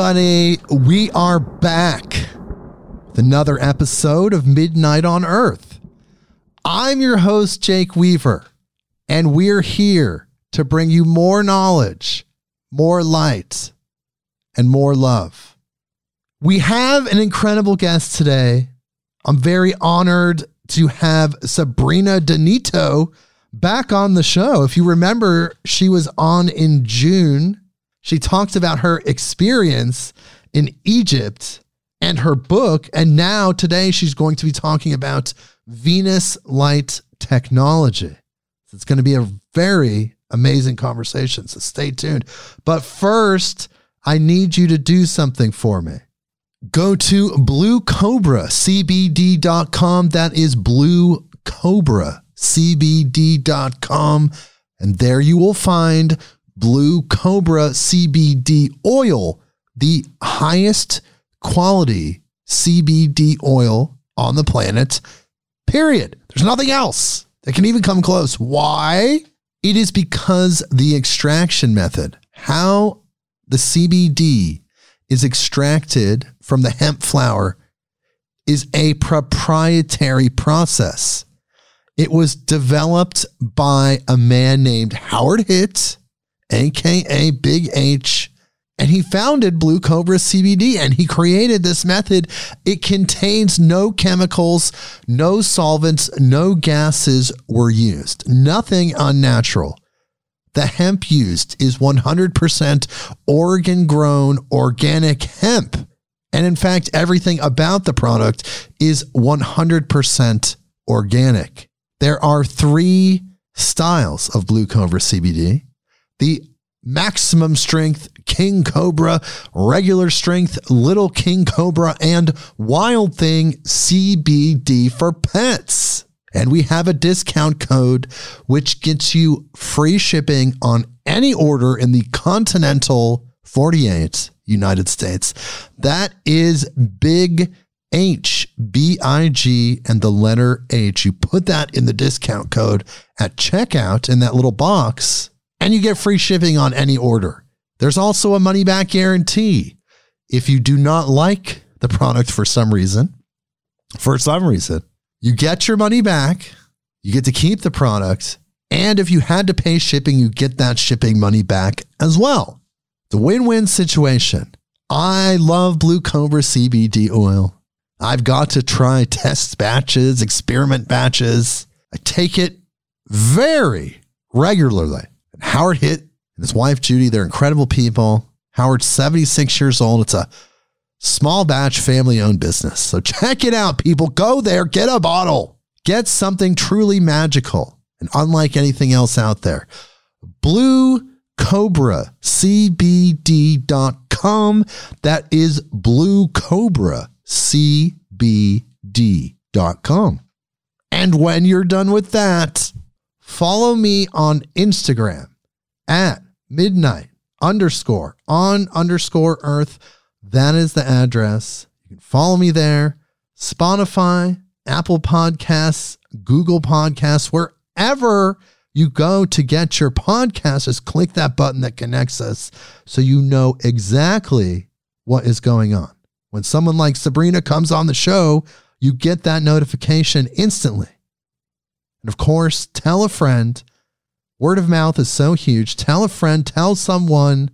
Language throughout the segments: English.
everybody, we are back with another episode of Midnight on Earth. I'm your host, Jake Weaver, and we're here to bring you more knowledge, more light, and more love. We have an incredible guest today. I'm very honored to have Sabrina Denito back on the show. If you remember, she was on in June. She talks about her experience in Egypt and her book. And now today she's going to be talking about Venus light technology. It's going to be a very amazing conversation. So stay tuned. But first, I need you to do something for me. Go to bluecobracbd.com. That is bluecobracbd.com. And there you will find Blue Cobra CBD oil, the highest quality CBD oil on the planet, period. There's nothing else that can even come close. Why? It is because the extraction method, how the CBD is extracted from the hemp flower, is a proprietary process. It was developed by a man named Howard Hitt, aka Big H, and he founded Blue Cobra CBD and he created this method. It contains no chemicals, no solvents, no gases were used, nothing unnatural. The hemp used is 100% Oregon grown organic hemp. And in fact, everything about the product is 100% organic. There are three styles of Blue Cobra CBD. The maximum strength king cobra, regular strength little king cobra, and wild thing CBD for pets. And we have a discount code which gets you free shipping on any order in the continental 48 United States. That is big H B I G and the letter H. You put that in the discount code at checkout in that little box and you get free shipping on any order. There's also a money back guarantee. If you do not like the product for some reason, for some reason, you get your money back, you get to keep the product, and if you had to pay shipping, you get that shipping money back as well. The win win situation. I love Blue Cobra CBD oil. I've got to try test batches, experiment batches. I take it very regularly. Howard Hitt and his wife Judy, they're incredible people. Howard's 76 years old. It's a small batch family owned business. So check it out, people. Go there, get a bottle, get something truly magical and unlike anything else out there. Blue Cobra CBD.com. That is Blue Cobra CBD.com. And when you're done with that, follow me on Instagram at midnight underscore on underscore earth. That is the address. You can follow me there. Spotify, Apple Podcasts, Google Podcasts, wherever you go to get your podcast, just click that button that connects us so you know exactly what is going on. When someone like Sabrina comes on the show, you get that notification instantly. And of course, tell a friend. Word of mouth is so huge. Tell a friend, tell someone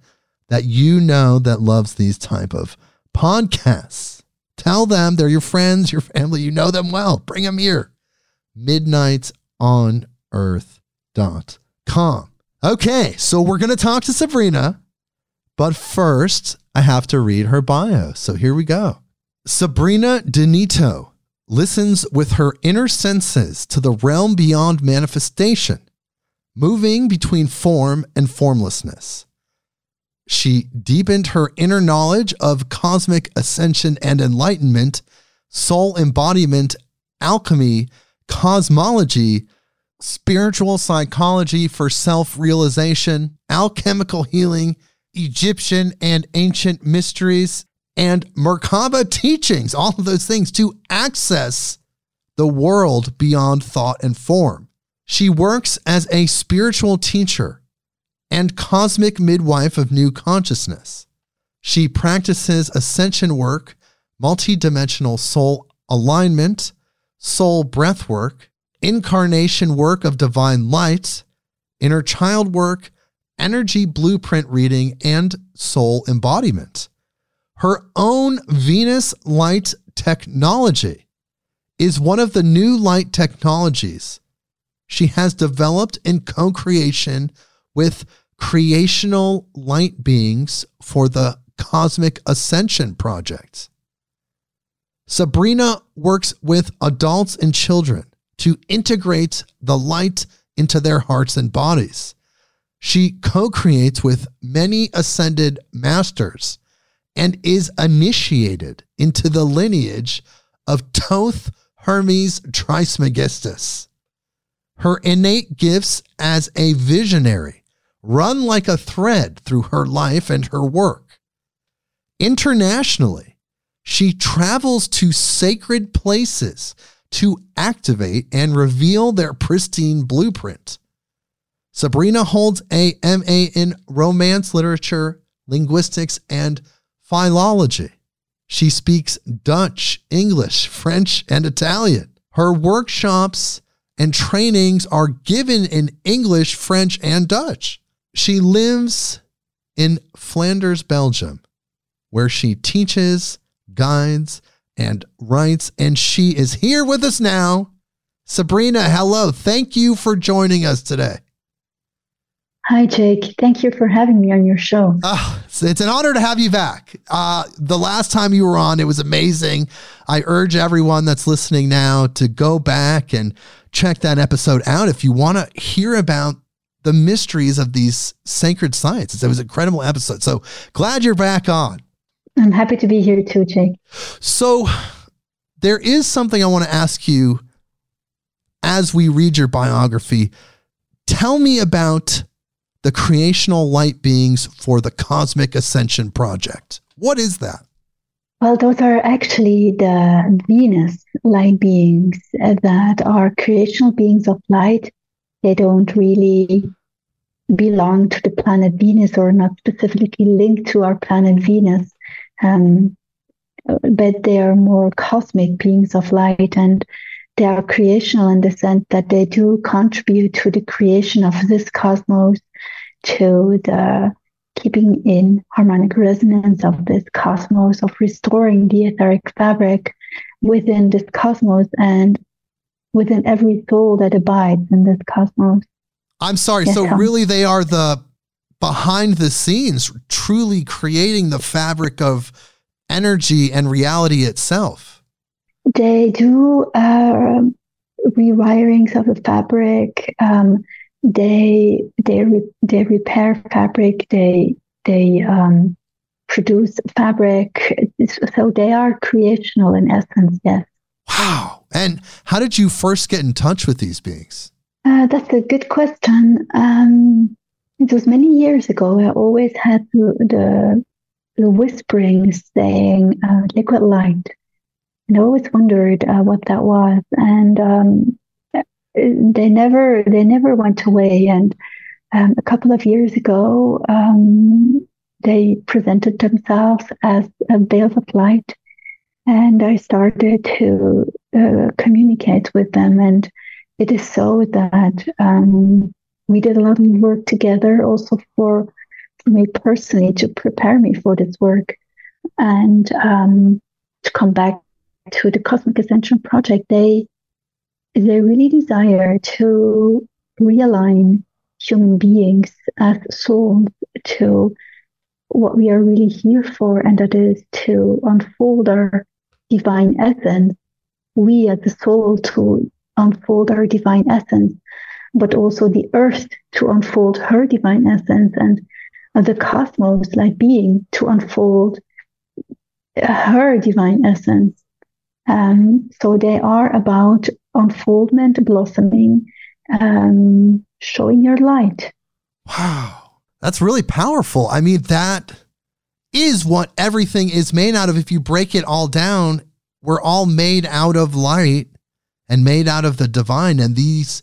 that you know that loves these type of podcasts. Tell them they're your friends, your family, you know them well. Bring them here. Midnight on earth.com. Okay, so we're going to talk to Sabrina, but first I have to read her bio. So here we go. Sabrina Denito listens with her inner senses to the realm beyond manifestation, moving between form and formlessness. She deepened her inner knowledge of cosmic ascension and enlightenment, soul embodiment, alchemy, cosmology, spiritual psychology for self realization, alchemical healing, Egyptian and ancient mysteries, and Merkaba teachings, all of those things to access the world beyond thought and form. She works as a spiritual teacher and cosmic midwife of new consciousness. She practices ascension work, multidimensional soul alignment, soul breath work, incarnation work of divine light, inner child work, energy blueprint reading, and soul embodiment. Her own Venus light technology is one of the new light technologies she has developed in co creation with creational light beings for the Cosmic Ascension Project. Sabrina works with adults and children to integrate the light into their hearts and bodies. She co creates with many ascended masters and is initiated into the lineage of Toth Hermes Trismegistus. Her innate gifts as a visionary run like a thread through her life and her work. Internationally, she travels to sacred places to activate and reveal their pristine blueprint. Sabrina holds a MA in romance literature, linguistics, and philology. She speaks Dutch, English, French, and Italian. Her workshops and trainings are given in English, French, and Dutch. She lives in Flanders, Belgium, where she teaches, guides, and writes, and she is here with us now. Sabrina, hello. Thank you for joining us today. Hi, Jake. Thank you for having me on your show. Uh, it's an honor to have you back. Uh, the last time you were on, it was amazing. I urge everyone that's listening now to go back and check that episode out if you want to hear about the mysteries of these sacred sciences. It was an incredible episode. So glad you're back on. I'm happy to be here too, Jake. So there is something I want to ask you as we read your biography. Tell me about the creational light beings for the Cosmic Ascension Project. What is that? Well, those are actually the Venus light beings that are creational beings of light. They don't really belong to the planet Venus or not specifically linked to our planet Venus. Um, but they are more cosmic beings of light and they are creational in the sense that they do contribute to the creation of this cosmos, to the keeping in harmonic resonance of this cosmos, of restoring the etheric fabric within this cosmos and within every soul that abides in this cosmos. I'm sorry. Yes, so, really, they are the behind the scenes, truly creating the fabric of energy and reality itself. They do uh, rewirings of the fabric. Um, they they re- they repair fabric. They they um, produce fabric. So they are creational in essence. Yes. Wow. And how did you first get in touch with these beings? Uh, that's a good question. Um, it was many years ago. I always had the the whispering saying uh, "liquid light," and I always wondered uh, what that was. And um, they never they never went away. And um, a couple of years ago, um, they presented themselves as a veils of light, and I started to uh, communicate with them. And it is so that um, we did a lot of work together, also for, for me personally to prepare me for this work, and um, to come back to the Cosmic Ascension Project. They they really desire to realign human beings as souls to what we are really here for, and that is to unfold our divine essence. We as a soul to unfold our divine essence, but also the earth to unfold her divine essence, and the cosmos, like being, to unfold her divine essence. Um, so they are about unfoldment, blossoming, um, showing your light. Wow. That's really powerful. I mean, that is what everything is made out of. If you break it all down, we're all made out of light and made out of the divine. And these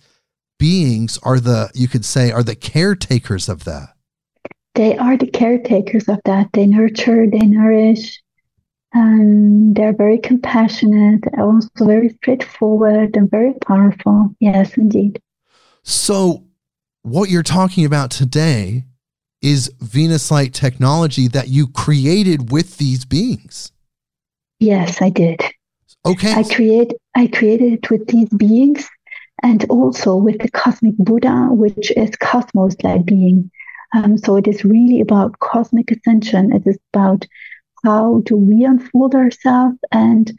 beings are the, you could say, are the caretakers of that. They are the caretakers of that. They nurture, they nourish, and they're very compassionate, also very straightforward and very powerful. Yes, indeed. So, what you're talking about today is Venus Light technology that you created with these beings. Yes, I did. Okay. I create I created it with these beings and also with the cosmic Buddha, which is cosmos like being. Um, so it is really about cosmic ascension. It is about how do we unfold ourselves and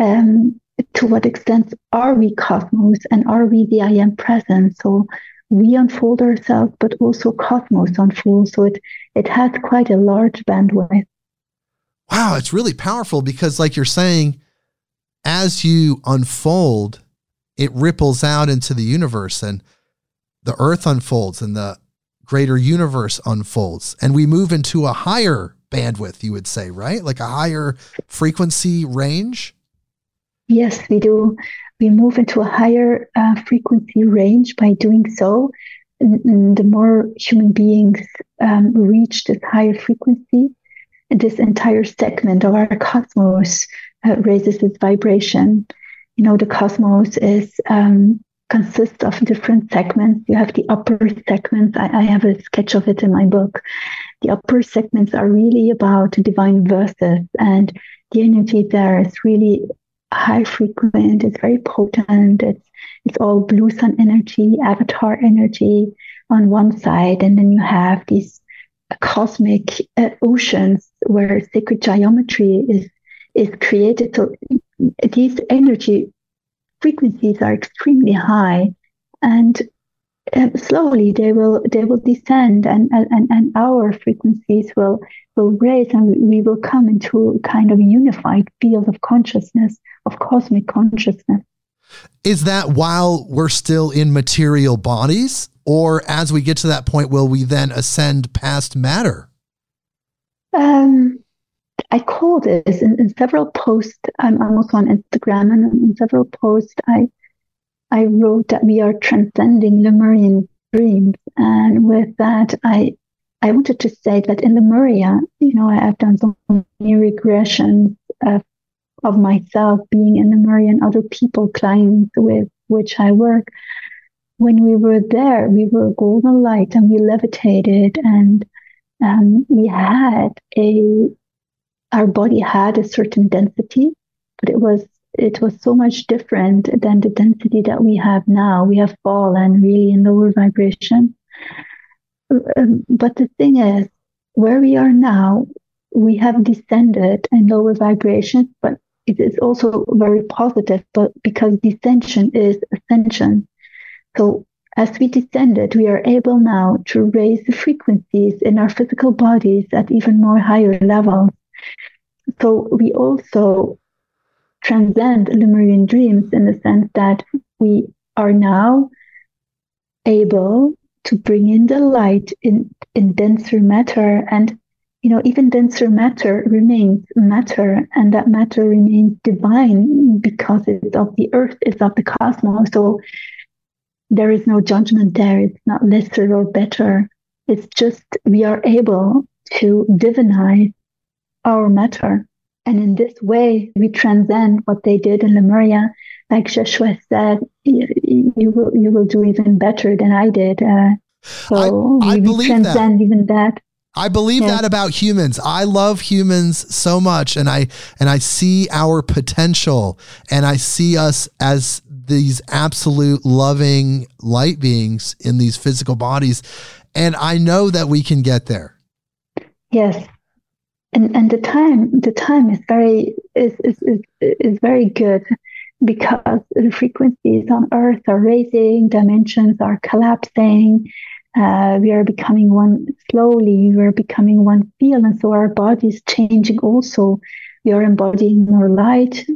um, to what extent are we cosmos and are we the I am present? So we unfold ourselves, but also cosmos unfolds. So it, it has quite a large bandwidth. Wow, it's really powerful because, like you're saying, as you unfold, it ripples out into the universe and the earth unfolds and the greater universe unfolds. And we move into a higher bandwidth, you would say, right? Like a higher frequency range? Yes, we do. We move into a higher uh, frequency range by doing so. And, the more human beings um, reach this higher frequency, this entire segment of our cosmos uh, raises its vibration. You know, the cosmos is um, consists of different segments. You have the upper segments. I, I, have a sketch of it in my book. The upper segments are really about divine verses, and the energy there is really high frequent. It's very potent. It's it's all blue sun energy, avatar energy on one side, and then you have these cosmic uh, oceans where sacred geometry is is created. So these energy frequencies are extremely high, and uh, slowly they will they will descend, and, and and our frequencies will will raise, and we will come into a kind of unified field of consciousness, of cosmic consciousness. Is that while we're still in material bodies, or as we get to that point, will we then ascend past matter? Um, I call this in, in several posts. I'm, also on Instagram, and in several posts, I I wrote that we are transcending Lemurian dreams, and with that, I I wanted to say that in Lemuria, you know, I have done so many regressions of, of myself being in Lemuria and other people, clients with which I work. When we were there, we were golden light and we levitated and um, we had a our body had a certain density, but it was it was so much different than the density that we have now. We have fallen really in lower vibration. Um, but the thing is, where we are now, we have descended in lower vibrations, but it is also very positive, but because descension is ascension. So as we descended, we are able now to raise the frequencies in our physical bodies at even more higher levels. So we also transcend Lemurian dreams in the sense that we are now able to bring in the light in, in denser matter and you know even denser matter remains matter and that matter remains divine because it's of the earth it's of the cosmos. So there is no judgment there. It's not lesser or better. It's just we are able to divinize our matter. And in this way, we transcend what they did in Lemuria. Like Joshua said, you, you will you will do even better than I did. Uh, so I, I we, we transcend that. even that. I believe yeah. that about humans. I love humans so much and I and I see our potential and I see us as these absolute loving light beings in these physical bodies and I know that we can get there. Yes and and the time the time is very is is is, is very good because the frequencies on earth are raising dimensions are collapsing uh, we are becoming one slowly we are becoming one field and so our body is changing also we are embodying more light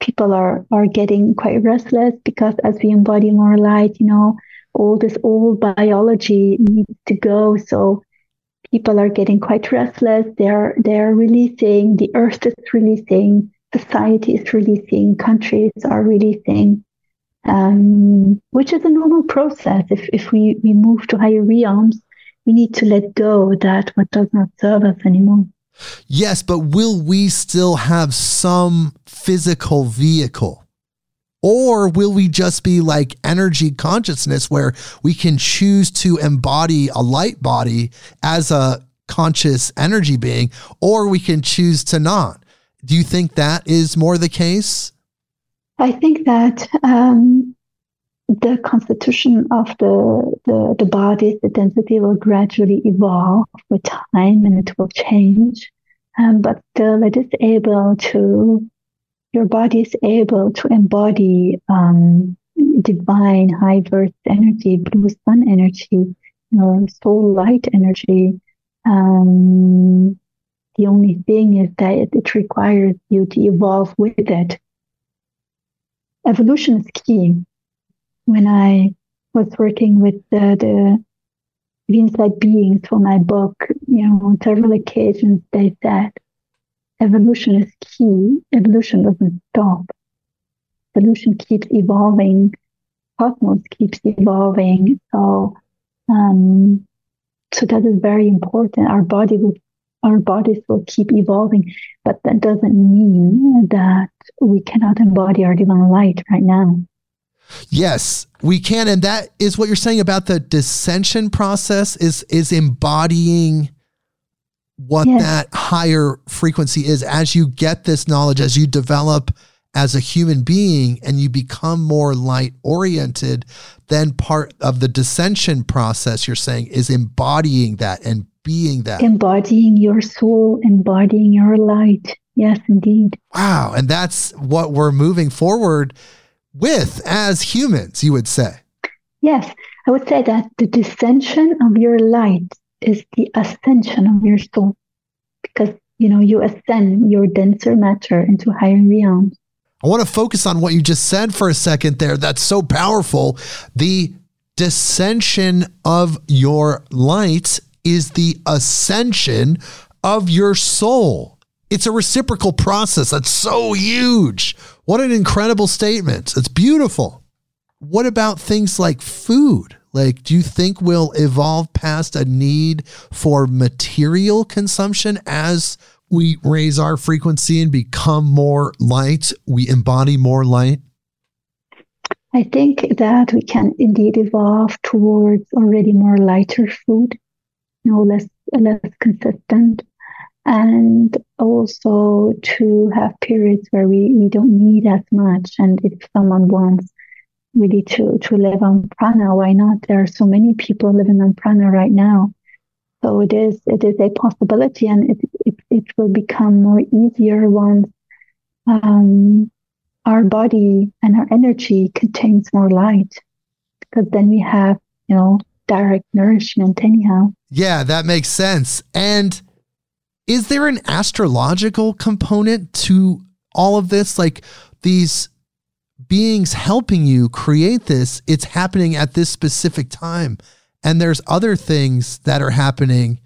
people are are getting quite restless because as we embody more light you know all this old biology needs to go. So people are getting quite restless. They're they're releasing. The earth is releasing. Society is releasing. Countries are releasing. Um, which is a normal process. If if we, we move to higher realms, we need to let go that what does not serve us anymore. Yes, but will we still have some physical vehicle? Or will we just be like energy consciousness where we can choose to embody a light body as a conscious energy being, or we can choose to not? Do you think that is more the case? I think that um, the constitution of the, the, the body, the density will gradually evolve with time and it will change. Um, but still, it is able to, your body is able to embody um, divine high birth energy, blue sun energy, soul light energy. Um, the only thing is that it, it requires you to evolve with it. Evolution is key when I was working with the, the inside beings for my book, you know, on several occasions they said evolution is key. Evolution doesn't stop. Evolution keeps evolving. Cosmos keeps evolving. So, um, so that is very important. Our body will, our bodies will keep evolving, but that doesn't mean that we cannot embody our divine light right now. Yes, we can, and that is what you're saying about the descension process is is embodying what yes. that higher frequency is as you get this knowledge as you develop as a human being and you become more light oriented then part of the descension process you're saying is embodying that and being that embodying your soul embodying your light yes indeed wow and that's what we're moving forward with as humans, you would say? Yes, I would say that the descension of your light is the ascension of your soul because you know you ascend your denser matter into higher realms. I want to focus on what you just said for a second there. That's so powerful. The descension of your light is the ascension of your soul. It's a reciprocal process. That's so huge. What an incredible statement. It's beautiful. What about things like food? Like, do you think we'll evolve past a need for material consumption as we raise our frequency and become more light? We embody more light? I think that we can indeed evolve towards already more lighter food, no less less consistent, and also to have periods where we, we don't need as much. And if someone wants really to, to live on prana, why not? There are so many people living on prana right now. So it is it is a possibility and it it, it will become more easier once um, our body and our energy contains more light. Because then we have, you know, direct nourishment anyhow. Yeah, that makes sense. And is there an astrological component to all of this? Like these beings helping you create this, it's happening at this specific time. And there's other things that are happening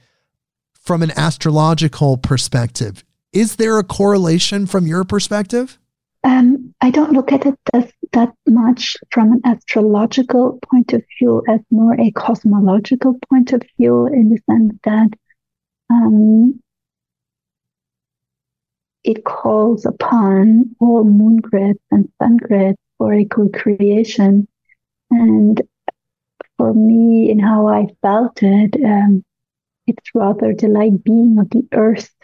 from an astrological perspective. Is there a correlation from your perspective? Um, I don't look at it that much from an astrological point of view, as more a cosmological point of view, in the sense that um, it calls upon all moon grids and sun grids for a co-creation. And for me, in how I felt it, um, it's rather the light being of the earth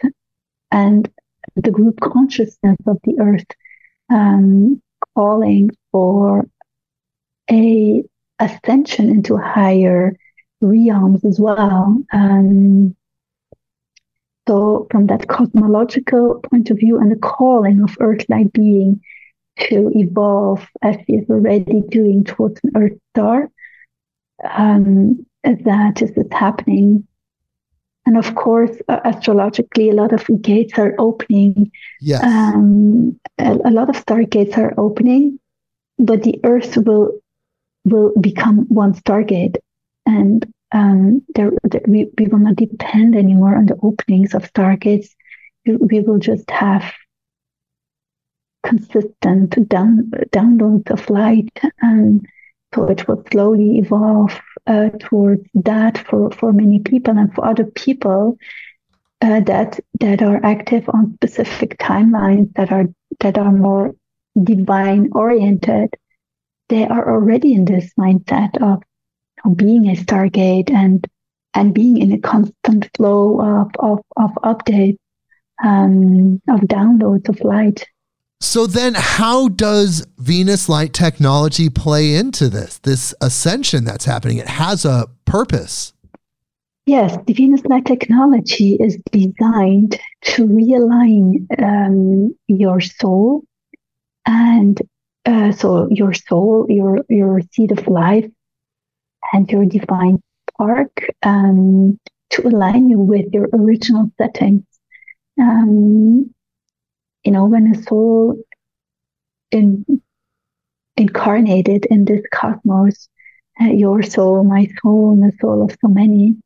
and the group consciousness of the earth um, calling for a ascension into higher realms as well. Um, so, from that cosmological point of view and the calling of Earth-like being to evolve as he is already doing towards an Earth star, um, that is, is happening. And of course, uh, astrologically, a lot of gates are opening. Yes. Um, a, a lot of stargates are opening, but the Earth will will become one stargate and um, there, there, we, we will not depend anymore on the openings of stargates. We, will just have consistent down, downloads of light. And so it will slowly evolve uh, towards that for, for many people and for other people uh, that that are active on specific timelines that are that are more divine oriented. They are already in this mindset of being a Stargate and and being in a constant flow of of, of updates, um, of downloads of light. So then, how does Venus Light technology play into this? This ascension that's happening. It has a purpose. Yes, the Venus Light technology is designed to realign um, your soul and uh, so your soul, your your seed of life, and your divine spark um, to align you with your original settings. Um, you know, when a soul in, incarnated in this cosmos, uh, your soul, my soul, and the soul of so many,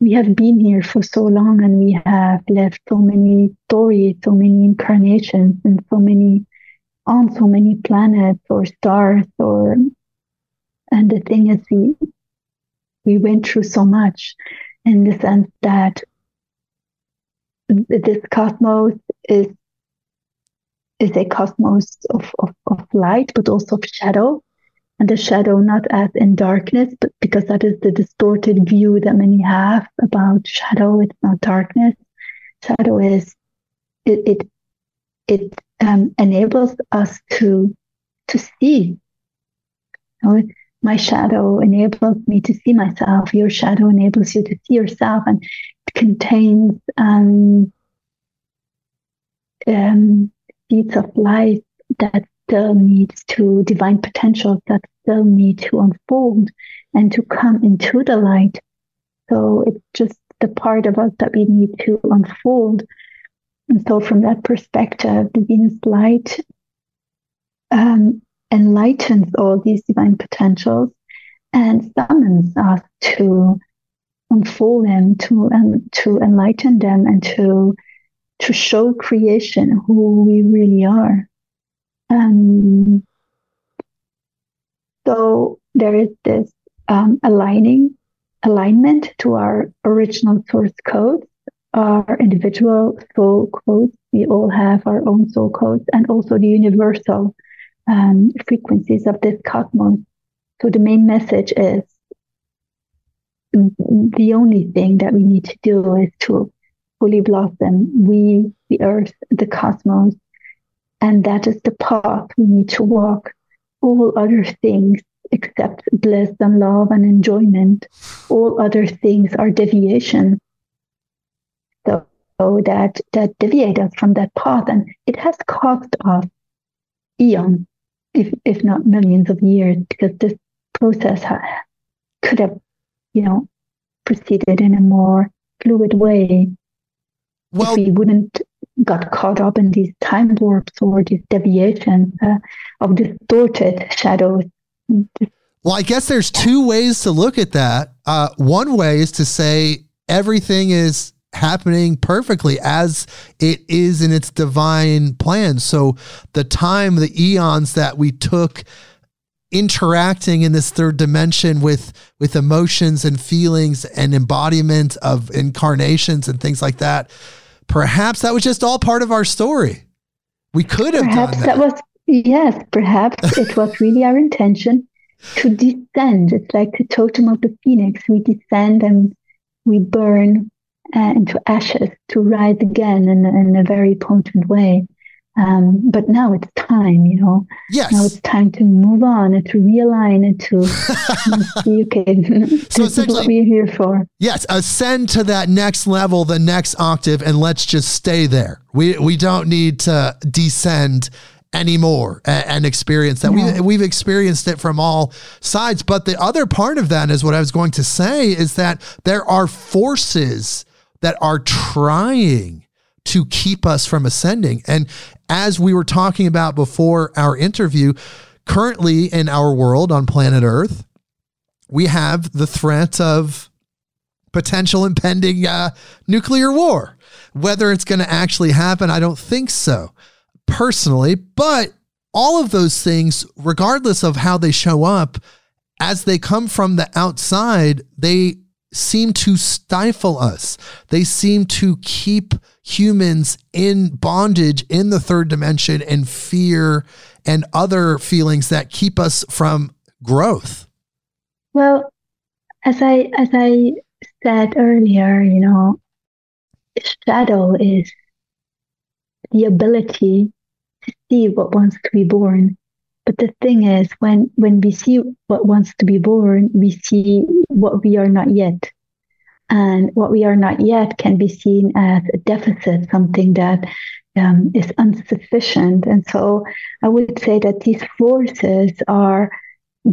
we have been here for so long and we have left so many stories, so many incarnations, and so many on so many planets or stars or and the thing is, we we went through so much in the sense that this cosmos is is a cosmos of, of, of light, but also of shadow. And the shadow not as in darkness, but because that is the distorted view that many have about shadow. It's not darkness. Shadow is it it, it um, enables us to to see. You know, my shadow enables me to see myself. Your shadow enables you to see yourself, and it contains um, um, seeds of light that still needs to divine potentials that still need to unfold and to come into the light. So it's just the part of us that we need to unfold. And so, from that perspective, the Venus light um, enlightens all these divine potentials and summons us to unfold them, to um, to enlighten them, and to to show creation who we really are. Um, so there is this um, aligning alignment to our original source codes, our individual soul codes. We all have our own soul codes, and also the universal um, frequencies of this cosmos. So the main message is the only thing that we need to do is to fully blossom, we, the earth, the cosmos, and that is the path we need to walk. All other things except bliss and love and enjoyment, all other things are deviation. So, that that deviate us from that path, and it has cost us eons if if not millions of years, because this process ha- could have, you know, proceeded in a more fluid way well, if we wouldn't got caught up in these time warps or these deviations uh, of distorted shadows. Well, I guess there's two ways to look at that. Uh, one way is to say everything is happening perfectly as it is in its divine plan. So the time, the eons that we took interacting in this third dimension with with emotions and feelings and embodiment of incarnations and things like that perhaps that was just all part of our story we could have perhaps that. that was yes perhaps it was really our intention to descend it's like the totem of the phoenix we descend and we burn uh, into ashes to rise again in, in a very potent way. Um, but now it's time, you know. Yes. Now it's time to move on and to realign and to see, okay, so this is what we're here for. Yes, ascend to that next level, the next octave, and let's just stay there. We we don't need to descend anymore and, and experience that. We, we've experienced it from all sides. But the other part of that is what I was going to say is that there are forces that are trying to keep us from ascending. And as we were talking about before our interview, currently in our world on planet Earth, we have the threat of potential impending uh, nuclear war. Whether it's going to actually happen, I don't think so personally. But all of those things, regardless of how they show up, as they come from the outside, they seem to stifle us. They seem to keep humans in bondage in the third dimension and fear and other feelings that keep us from growth. Well, as I as I said earlier, you know, shadow is the ability to see what wants to be born. But the thing is, when when we see what wants to be born, we see what we are not yet. And what we are not yet can be seen as a deficit, something that um, is insufficient. And so I would say that these forces are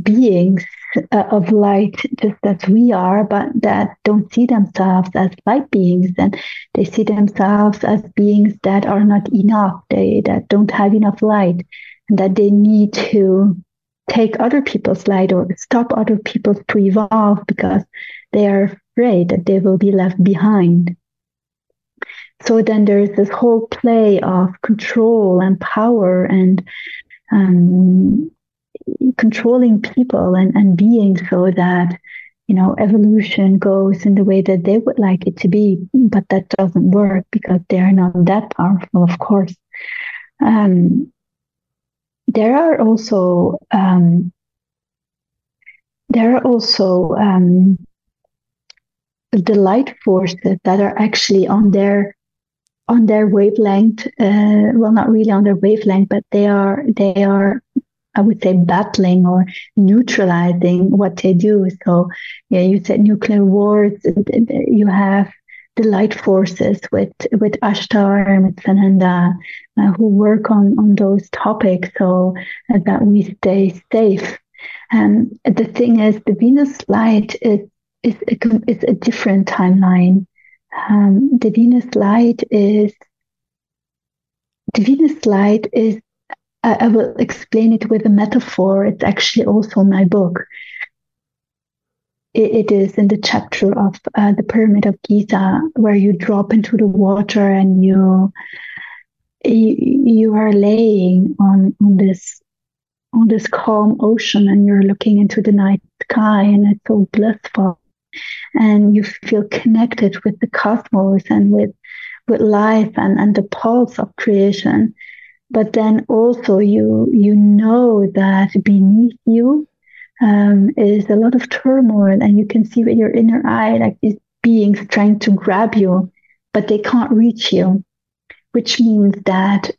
beings uh, of light, just as we are, but that don't see themselves as light beings, and they see themselves as beings that are not enough. They that don't have enough light, that they need to take other people's light or stop other people to evolve because they are afraid that they will be left behind. So then there's this whole play of control and power and um, controlling people and, and being so that you know evolution goes in the way that they would like it to be but that doesn't work because they are not that powerful of course um, there are also um, there are also um, the light forces that are actually on their on their wavelength uh, well not really on their wavelength but they are they are I would say battling or neutralizing what they do. So, yeah, you said nuclear wars. You have the light forces with with Ashtar and with Sananda uh, who work on on those topics so uh, that we stay safe. And the thing is, the Venus light is is a, is a different timeline. Um, the Venus light is the Venus light is I will explain it with a metaphor. It's actually also my book. It, is in the chapter of uh, the Pyramid of Giza, where you drop into the water and you you, you are laying on on this on this calm ocean and you're looking into the night sky and it's so blissful. And you feel connected with the cosmos and with with life and, and the pulse of creation. But then also you you know that beneath you um, is a lot of turmoil and you can see with your inner eye like these beings trying to grab you but they can't reach you which means that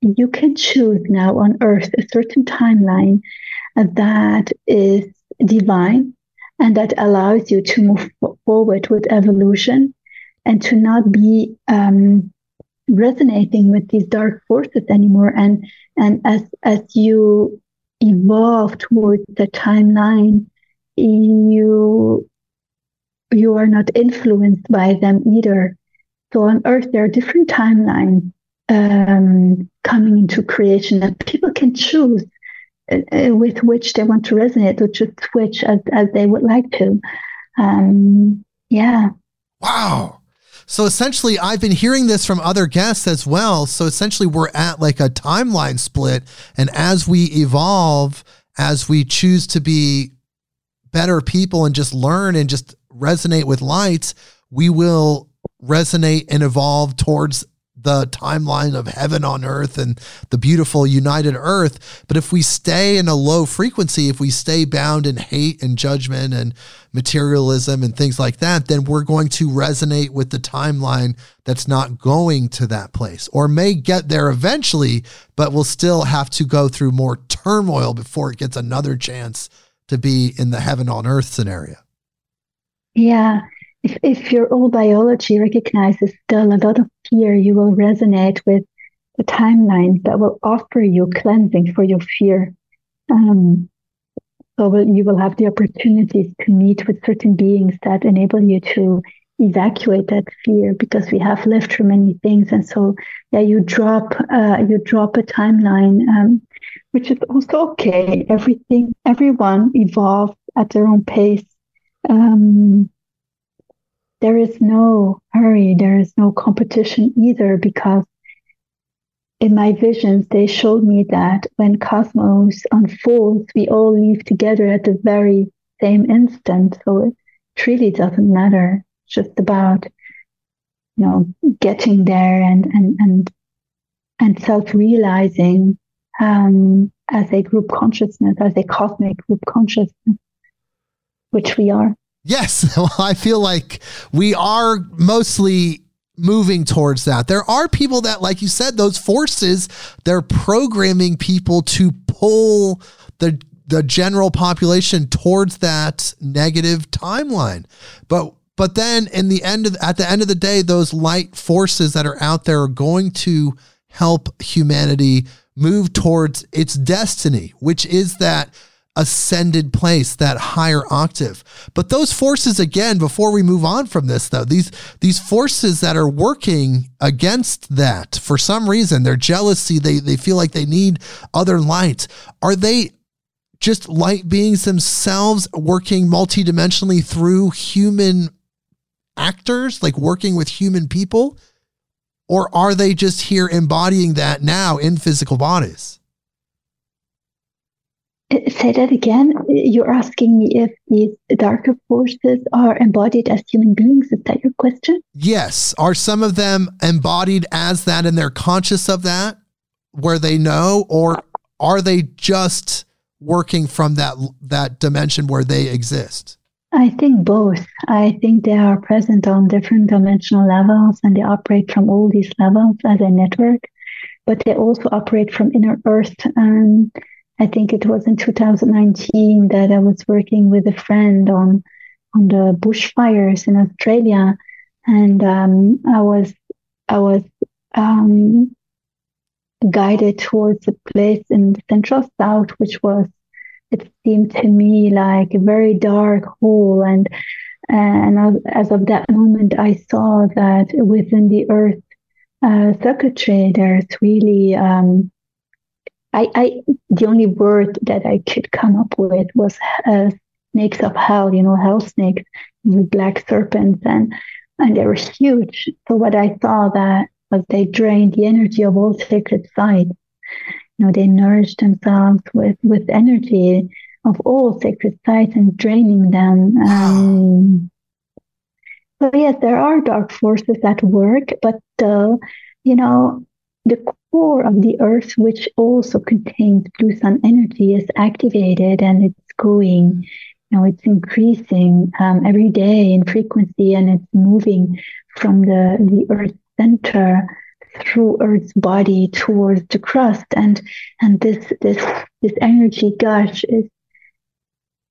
you can choose now on earth a certain timeline that is divine and that allows you to move forward with evolution and to not be um, resonating with these dark forces anymore. And and as as you evolve towards the timeline you you are not influenced by them either. So on earth there are different timelines um, coming into creation that people can choose uh, uh, with which they want to resonate or just switch as, as they would like to. Um, yeah. Wow so essentially, I've been hearing this from other guests as well. So essentially, we're at like a timeline split. And as we evolve, as we choose to be better people and just learn and just resonate with lights, we will resonate and evolve towards the timeline of heaven on earth and the beautiful united earth. But if we stay in a low frequency, if we stay bound in hate and judgment and materialism and things like that, then we're going to resonate with the timeline that's not going to that place or may get there eventually, but will still have to go through more turmoil before it gets another chance to be in the heaven on earth scenario. Yeah if, if your old biology recognizes still a lot of fear, you will resonate with the timeline that will offer you cleansing for your fear. Um, so you will have the opportunities to meet with certain beings that enable you to evacuate that fear because we have lived through many things and so yeah you drop uh, you drop a timeline um, which is also okay. Everything, everyone evolves at their own pace. Um, there is no hurry. There is no competition either because in my visions, they showed me that when cosmos unfolds, we all leave together at the very same instant. So it really doesn't matter. It's just about, you know, getting there and and and and self-realizing um, as a group consciousness, as a cosmic group consciousness, which we are. Yes, I feel like we are mostly moving towards that. There are people that, like you said, those forces, they're programming people to pull the the general population towards that negative timeline. But but then in the end of at the end of the day, those light forces that are out there are going to help humanity move towards its destiny, which is that ascended place, that higher octave. But those forces again, before we move on from this though, these these forces that are working against that for some reason, their jealousy, they they feel like they need other light. Are they just light beings themselves working multidimensionally through human actors, like working with human people? Or are they just here embodying that now in physical bodies? Say that again. You're asking me if these darker forces are embodied as human beings. Is that your question? Yes. Are some of them embodied as that and they're conscious of that where they know? Or are they just working from that that dimension where they exist? I think both. I think they are present on different dimensional levels and they operate from all these levels as a network, but they also operate from inner earth. And I think it was in 2019 that I was working with a friend on on the bushfires in Australia, and um, I was I was um, guided towards a place in the central south, which was it seemed to me like a very dark hole, and and as of that moment, I saw that within the earth uh, circuitry, there's really um, I, I the only word that I could come up with was uh, snakes of hell, you know, hell snakes, black serpents, and and they were huge. So what I saw that was they drained the energy of all sacred sites. You know, they nourished themselves with with energy of all sacred sites and draining them. Um, so yes, there are dark forces at work, but uh, you know, the core of the earth, which also contains blue sun energy, is activated and it's going, Now it's increasing um, every day in frequency and it's moving from the, the earth center through earth's body towards the crust. And and this this this energy gush is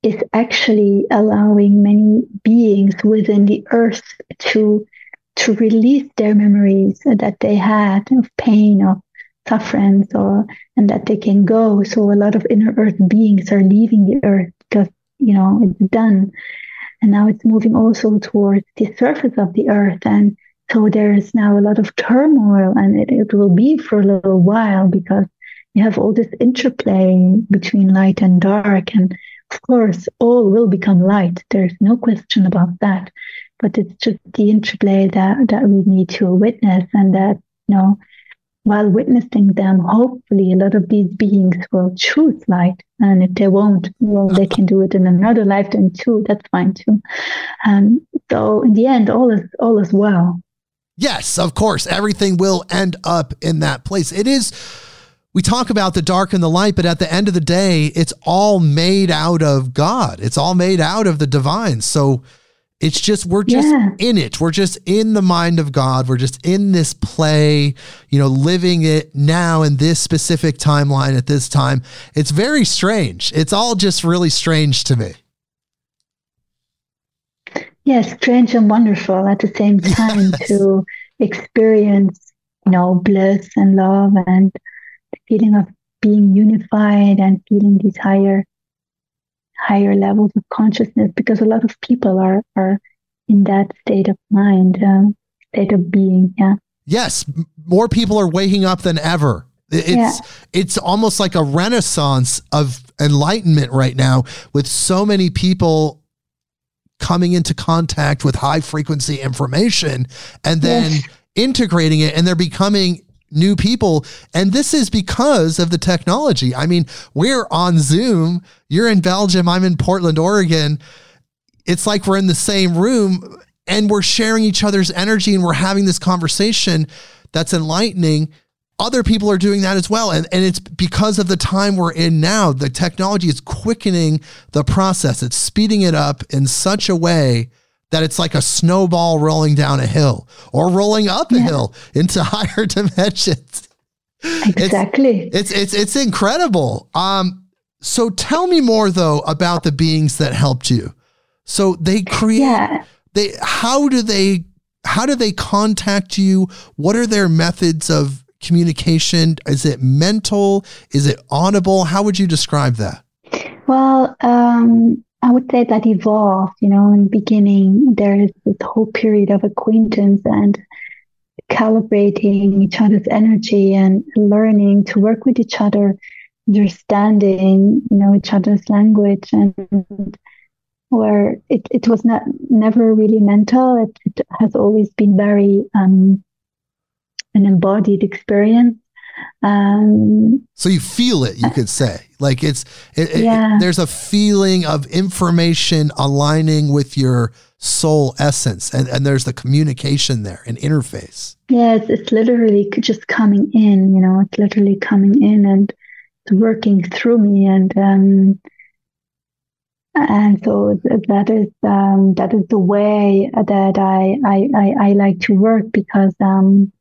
is actually allowing many beings within the earth to to release their memories that they had of pain or sufferance or and that they can go. So a lot of inner earth beings are leaving the earth because you know it's done. And now it's moving also towards the surface of the earth. And so there is now a lot of turmoil and it, it will be for a little while because you have all this interplay between light and dark. And of course all will become light. There's no question about that but it's just the interplay that that we need to witness and that you know while witnessing them hopefully a lot of these beings will choose light. And if they won't well they can do it in another lifetime too. That's fine too. And so in the end all is all is well. Yes of course. Everything will end up in that place. It is we talk about the dark and the light, but at the end of the day, it's all made out of God. It's all made out of the divine. So it's just, we're just yeah. in it. We're just in the mind of God. We're just in this play, you know, living it now in this specific timeline at this time. It's very strange. It's all just really strange to me. Yes, strange and wonderful at the same time yes. to experience, you know, bliss and love and the feeling of being unified and feeling these higher higher levels of consciousness because a lot of people are are in that state of mind, um, state of being. Yeah. Yes, more people are waking up than ever It's yeah. it's almost like a renaissance of enlightenment right now with so many people coming into contact with high frequency information and then yes. integrating it and they're becoming new people and this is because of the technology. I mean, we're on Zoom, you're in Belgium, I'm in Portland, Oregon. It's like we're in the same room and we're sharing each other's energy and we're having this conversation that's enlightening other people are doing that as well. And, and it's because of the time we're in now. The technology is quickening the process, it's speeding it up in such a way that it's like a snowball rolling down a hill or rolling up a yeah. hill into higher dimensions. Exactly. It's, it's, it's, it's incredible. Um, so tell me more though about the beings that helped you. So they create, yeah. they, how do they, how do they contact you? What are their methods of communication? Is it mental? Is it audible? How would you describe that? Well, um, I would say that evolved. You know, in the beginning, there is this whole period of acquaintance and calibrating each other's energy and learning to work with each other, understanding, you know, each other's language and where it, it was not never really mental. It, it has always been very um, an embodied experience. Um, so you feel it, you could say, like it's it, yeah. It, there's a feeling of information aligning with your soul essence, and and there's the communication there, an interface. Yes, it's literally just coming in. You know, it's literally coming in and it's working through me, and um, and so that is um, that is the way that I I I, I like to work because um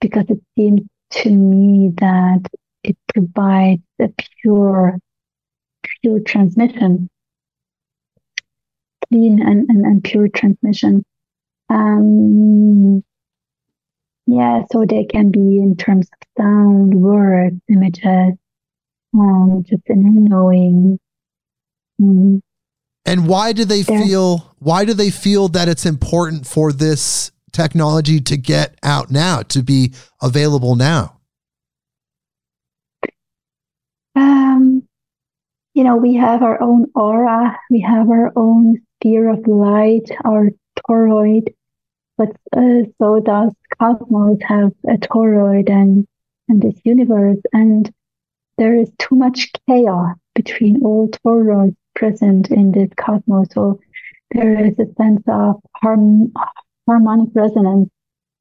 because it seems to me that it provides a pure, pure transmission, clean and, and, and pure transmission. Um, yeah, so they can be in terms of sound, words, images, um, just in knowing. Mm. And why do they feel? Why do they feel that it's important for this technology to get out now, to be available now? Um, you know, we have our own aura, we have our own sphere of light, our toroid, but uh, so does cosmos have a toroid and and this universe, and there is too much chaos between all toroids present in this cosmos. So there is a sense of harm, harmonic resonance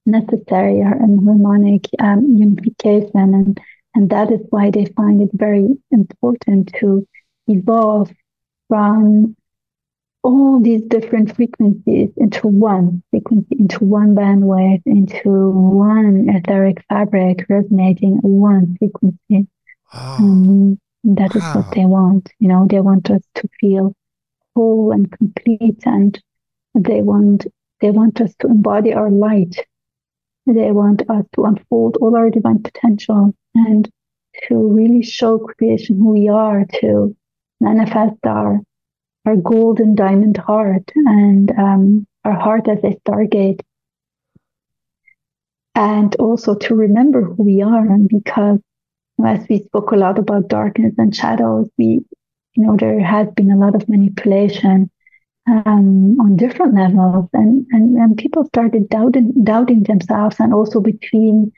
necessary and harmonic um, unification. And, and that is why they find it very important to evolve from all these different frequencies into one frequency, into one bandwidth, into one etheric fabric resonating one frequency. Oh. Um, that wow. is what they want. You know, they want us to feel whole and complete and they want they want us to embody our light. They want us to unfold all our divine potential and to really show creation who we are, to manifest our our golden diamond heart and um, our heart as a stargate. And also to remember who we are. And because as we spoke a lot about darkness and shadows, we, you know, there has been a lot of manipulation um, on different levels, and, and and people started doubting doubting themselves, and also between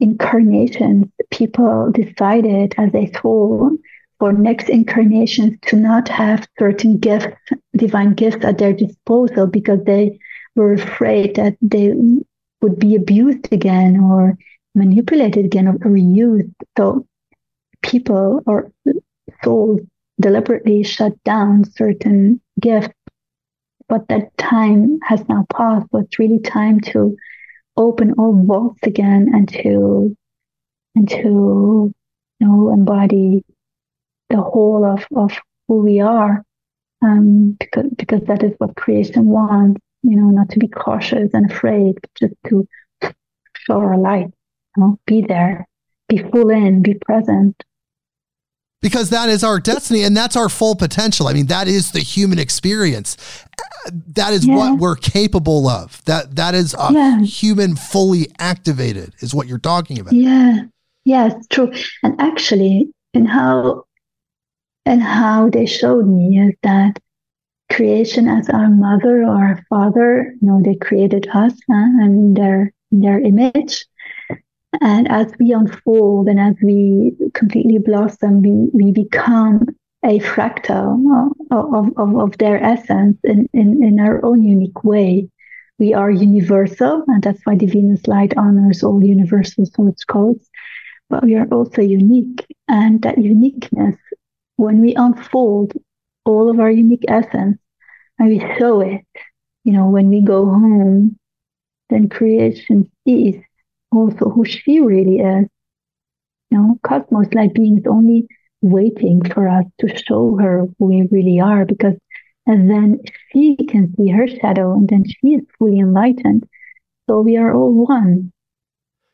incarnations, people decided as a soul for next incarnations to not have certain gifts, divine gifts at their disposal because they were afraid that they would be abused again or manipulated again or, or used. So people or souls deliberately shut down certain gifts but that time has now passed. So it's really time to open all vaults again and to and to you know embody the whole of, of who we are. Um, because because that is what creation wants, you know, not to be cautious and afraid, but just to show our light, you know, be there, be full in, be present because that is our destiny and that's our full potential. I mean, that is the human experience. That is yeah. what we're capable of. That that is a yeah. human fully activated is what you're talking about. Yeah. Yeah, it's true. And actually, in how and how they showed me is that creation as our mother or our father, you know, they created us huh, and their their image. And as we unfold and as we completely blossom, we, we become a fractal uh, of, of, of their essence in, in, in our own unique way. We are universal, and that's why the Venus light honors all universal source codes. But we are also unique, and that uniqueness, when we unfold all of our unique essence and we show it, you know, when we go home, then creation sees also who she really is. You know, cosmos like beings only waiting for us to show her who we really are because and then she can see her shadow and then she is fully enlightened. So we are all one.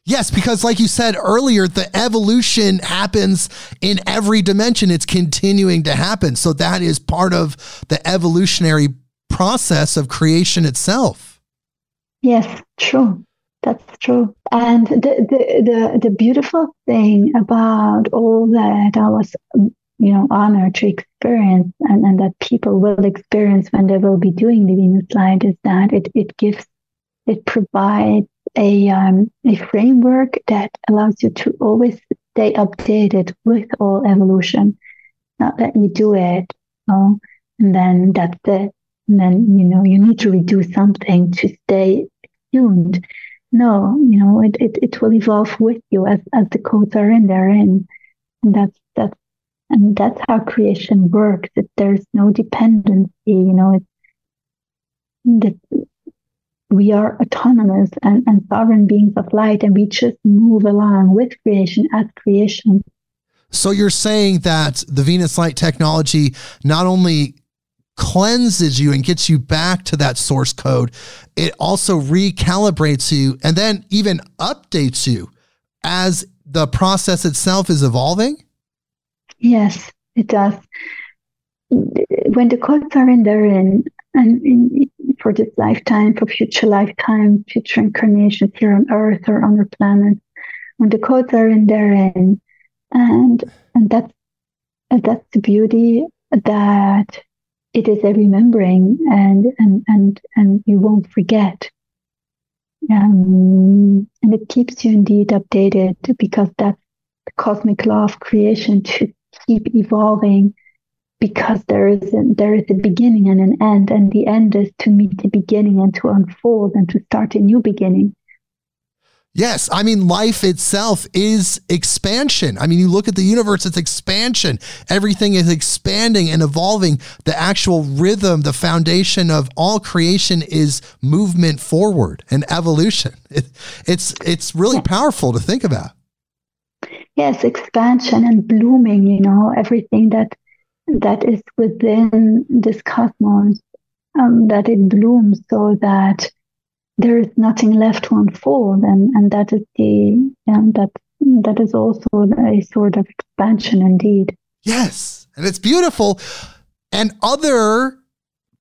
Yes, because like you said earlier, the evolution happens in every dimension. It's continuing to happen. So that is part of the evolutionary process of creation itself. Yes, true. That's true. And the, the, the, the beautiful thing about all that I was, you know, honored to experience and, and that people will experience when they will be doing the Venus Light is that it, it gives, it provides a, um, a framework that allows you to always stay updated with all evolution. Not that you do it, you know, and then that's it. And then, you know, you need to redo something to stay tuned no, you know, it, it, it will evolve with you as, as the codes are in there. And, and that's, that's, and that's how creation works. That there's no dependency, you know, it's that we are autonomous and, and sovereign beings of light and we just move along with creation as creation. So you're saying that the Venus Light technology not only cleanses you and gets you back to that source code, it also recalibrates you and then even updates you as the process itself is evolving? Yes, it does. When the codes are in there and, and in, for this lifetime, for future lifetime, future incarnations here on Earth or on the planet, when the codes are in there and and and that's that's the beauty that it is a remembering and and and and you won't forget. Um, and it keeps you indeed updated because that's the cosmic law of creation to keep evolving because there is a, there is a beginning and an end and the end is to meet the beginning and to unfold and to start a new beginning Yes, I mean, life itself is expansion. I mean, you look at the universe, it's expansion. Everything is expanding and evolving. The actual rhythm, the foundation of all creation is movement forward and evolution. It, it's it's really powerful to think about. Yes, expansion and blooming, you know, everything that that is within this cosmos, um, that it blooms so that there is nothing left to unfold, and and that is the and that that is also a sort of expansion indeed. Yes, and it's beautiful, and other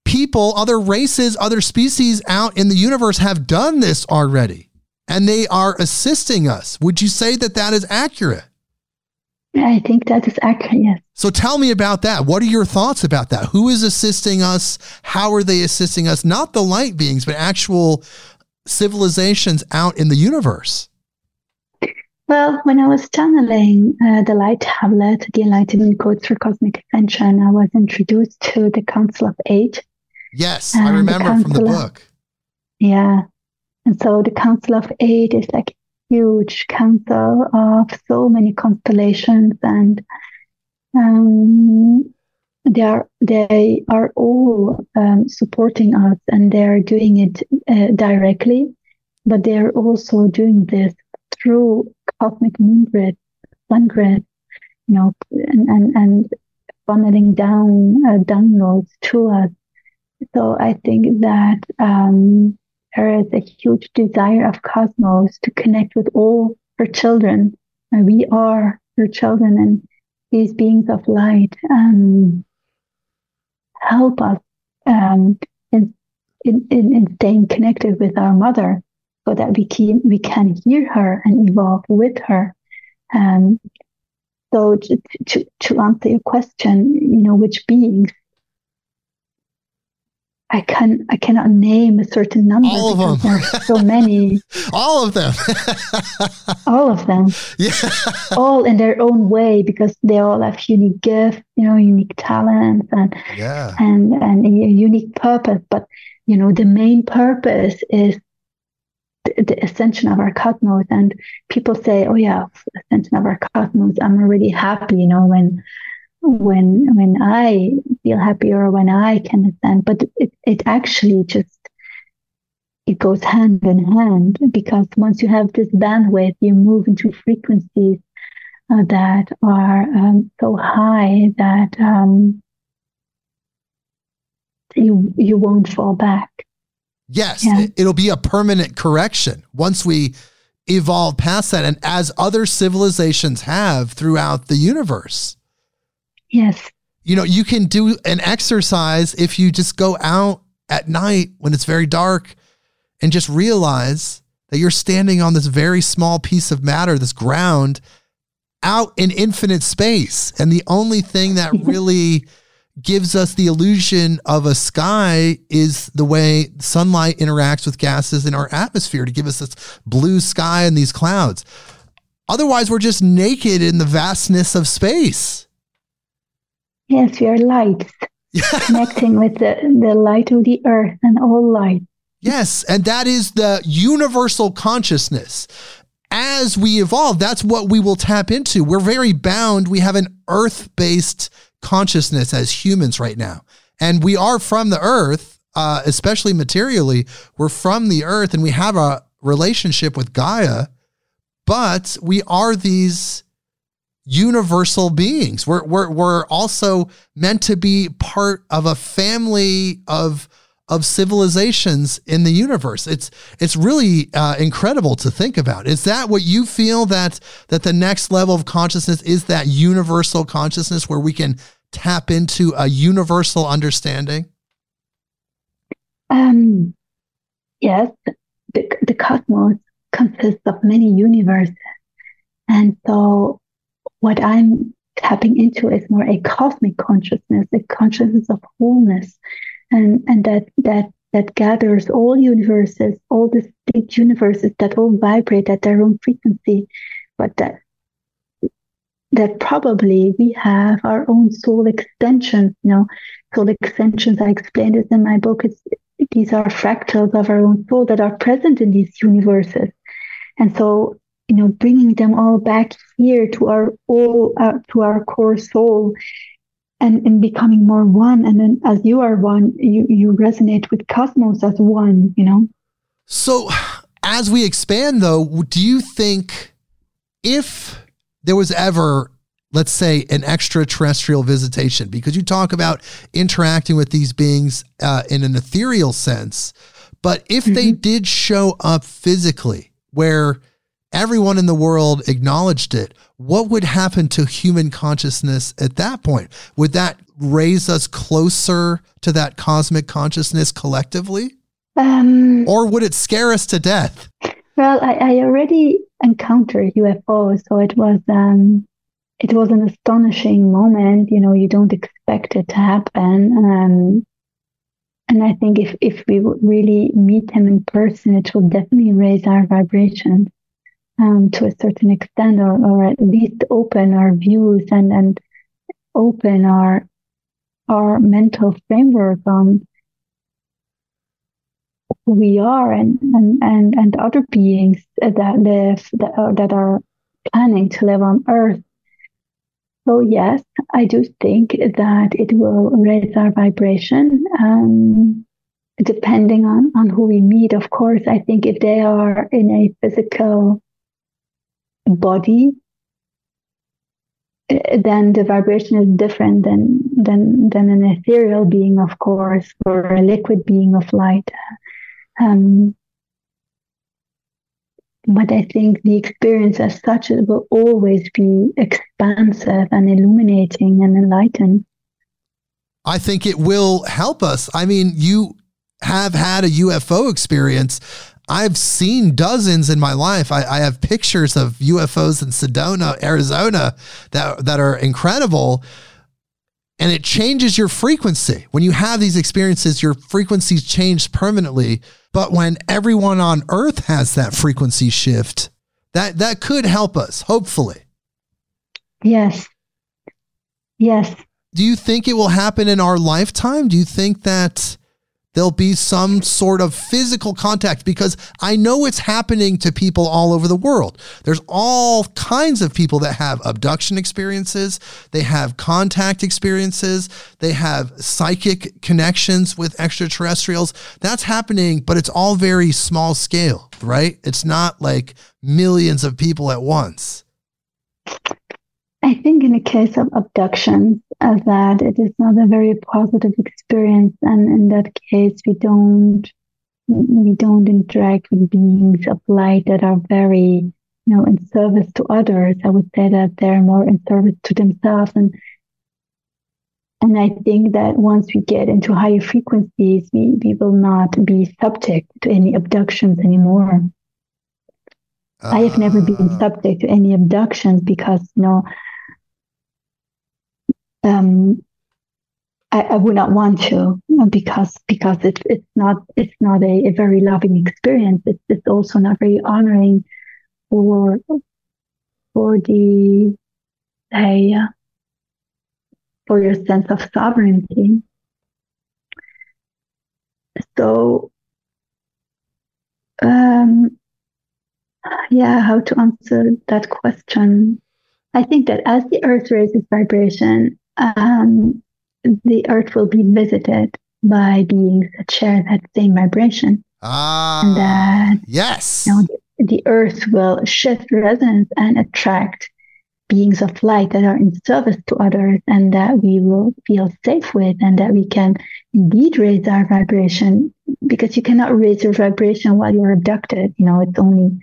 people, other races, other species out in the universe have done this already, and they are assisting us. Would you say that that is accurate? I think that is accurate. Yes. So tell me about that. What are your thoughts about that? Who is assisting us? How are they assisting us? Not the light beings, but actual civilizations out in the universe. Well, when I was channeling uh, the light tablet, the enlightenment codes for cosmic ascension, I was introduced to the Council of Eight. Yes, I remember the from the book. Of, yeah. And so the Council of Eight is like huge council of so many constellations and um, they are they are all um, supporting us and they are doing it uh, directly but they are also doing this through cosmic moon grid sun grid you know and and, and funneling down uh, downloads to us. So i think that um, there is a huge desire of Cosmos to connect with all her children. And we are her children and these beings of light um, help us um, in, in, in staying connected with our mother so that we can, we can hear her and evolve with her. Um, so to, to, to answer your question, you know, which beings, I can I cannot name a certain number All of are so many. All of them. all of them. Yeah. all in their own way because they all have unique gifts, you know, unique talents and Yeah. and and a unique purpose. But you know, the main purpose is the, the ascension of our cosmos. And people say, "Oh yeah, ascension of our cosmos." I'm already happy, you know, when when when I feel happy or when I can ascend. But it it actually just it goes hand in hand because once you have this bandwidth, you move into frequencies uh, that are um, so high that um, you you won't fall back. Yes, Yeah. it- it'll be a permanent correction once we evolve past that. And as other civilizations have throughout the universe, Yes, you know, you can do an exercise if you just go out at night when it's very dark and just realize that you're standing on this very small piece of matter, this ground out in infinite space. And the only thing that really gives us the illusion of a sky is the way sunlight interacts with gases in our atmosphere to give us this blue sky and these clouds. Otherwise, we're just naked in the vastness of space. Yes, we are lights connecting with the, the light of the earth and all light. Yes, and that is the universal consciousness. As we evolve, that's what we will tap into. We're very bound. We have an earth based consciousness as humans right now. And we are from the earth, uh, especially materially. We're from the earth and we have a relationship with Gaia, but we are these universal beings. We're, we're, we're also meant to be part of a family of of civilizations in the universe. It's it's really uh, incredible to think about. Is that what you feel that that the next level of consciousness is that universal consciousness where we can tap into a universal understanding? Um, yes, the, the cosmos consists of many universes. And so what I'm tapping into is more a cosmic consciousness, a consciousness of wholeness. And, and that, that, that gathers all universes, all distinct universes that all vibrate at their own frequency, but that that probably we have our own soul extensions, you know, soul extensions. I explained this in my book. It's these are fractals of our own soul that are present in these universes. And so, you know, bringing them all back here to our all, uh, to our core soul and, and becoming more one. And then as you are one, you, you resonate with cosmos as one, you know? So, as we expand, though, do you think if there was ever, let's say, an extraterrestrial visitation, because you talk about interacting with these beings uh, in an ethereal sense, but if they did show up physically, where everyone in the world acknowledged it, what would happen to human consciousness at that point? Would that raise us closer to that cosmic consciousness collectively? Um, Or would it scare us to death? Well, I, I already encountered UFOs, so it was um, it was an astonishing moment. You know, you don't expect it to happen, um, and I think if if we would really meet them in person, it will definitely raise our vibrations um, to a certain extent, or or at least open our views and and open our our mental framework on who we are and, and, and, and other beings that live that are, that are planning to live on earth. So yes i do think that it will raise our vibration um, depending on, on who we meet of course. I think if they are in a physical body eh, then the vibration is different than than than an ethereal being of course or a liquid being of light um, but I think the experience as such will always be expansive and illuminating and enlightened. I think it will help us. I mean, you have had a UFO experience. I've seen dozens in my life. I, I have pictures of UFOs in Sedona, Arizona that, that are incredible. And it changes your frequency. When you have these experiences, your frequencies change permanently. But when everyone on earth has that frequency shift, that, that could help us, hopefully. Yes. Yes. Do you think it will happen in our lifetime? Do you think that there'll be some sort of physical contact because I know it's happening to people all over the world. There's all kinds of people that have abduction experiences, they have contact experiences, they have psychic connections with extraterrestrials. That's happening, but it's all very small scale, right? It's not like millions of people at once. I think in the case of abductions, uh, that it is not a very positive experience, and in that case, we don't we don't interact with beings of light that are very, you know, in service to others. I would say that they're more in service to themselves, and and I think that once we get into higher frequencies, we, we will not be subject to any abductions anymore. Uh, I have never been ah. subject to any abductions because, you know, um, I, I, would not want to because because it's it's not it's not a, a very loving experience. It's it's also not very honoring for for the a uh, for your sense of sovereignty. So um, yeah, how to answer that question? I think that as the earth raises vibration, um, the earth will be visited by beings that share that same vibration. Ah, and that yes, you know, the, the earth will shift resonance and attract beings of light that are in service to others and that we will feel safe with and that we can indeed raise our vibration. Because you cannot raise your vibration while you're abducted. You know it's only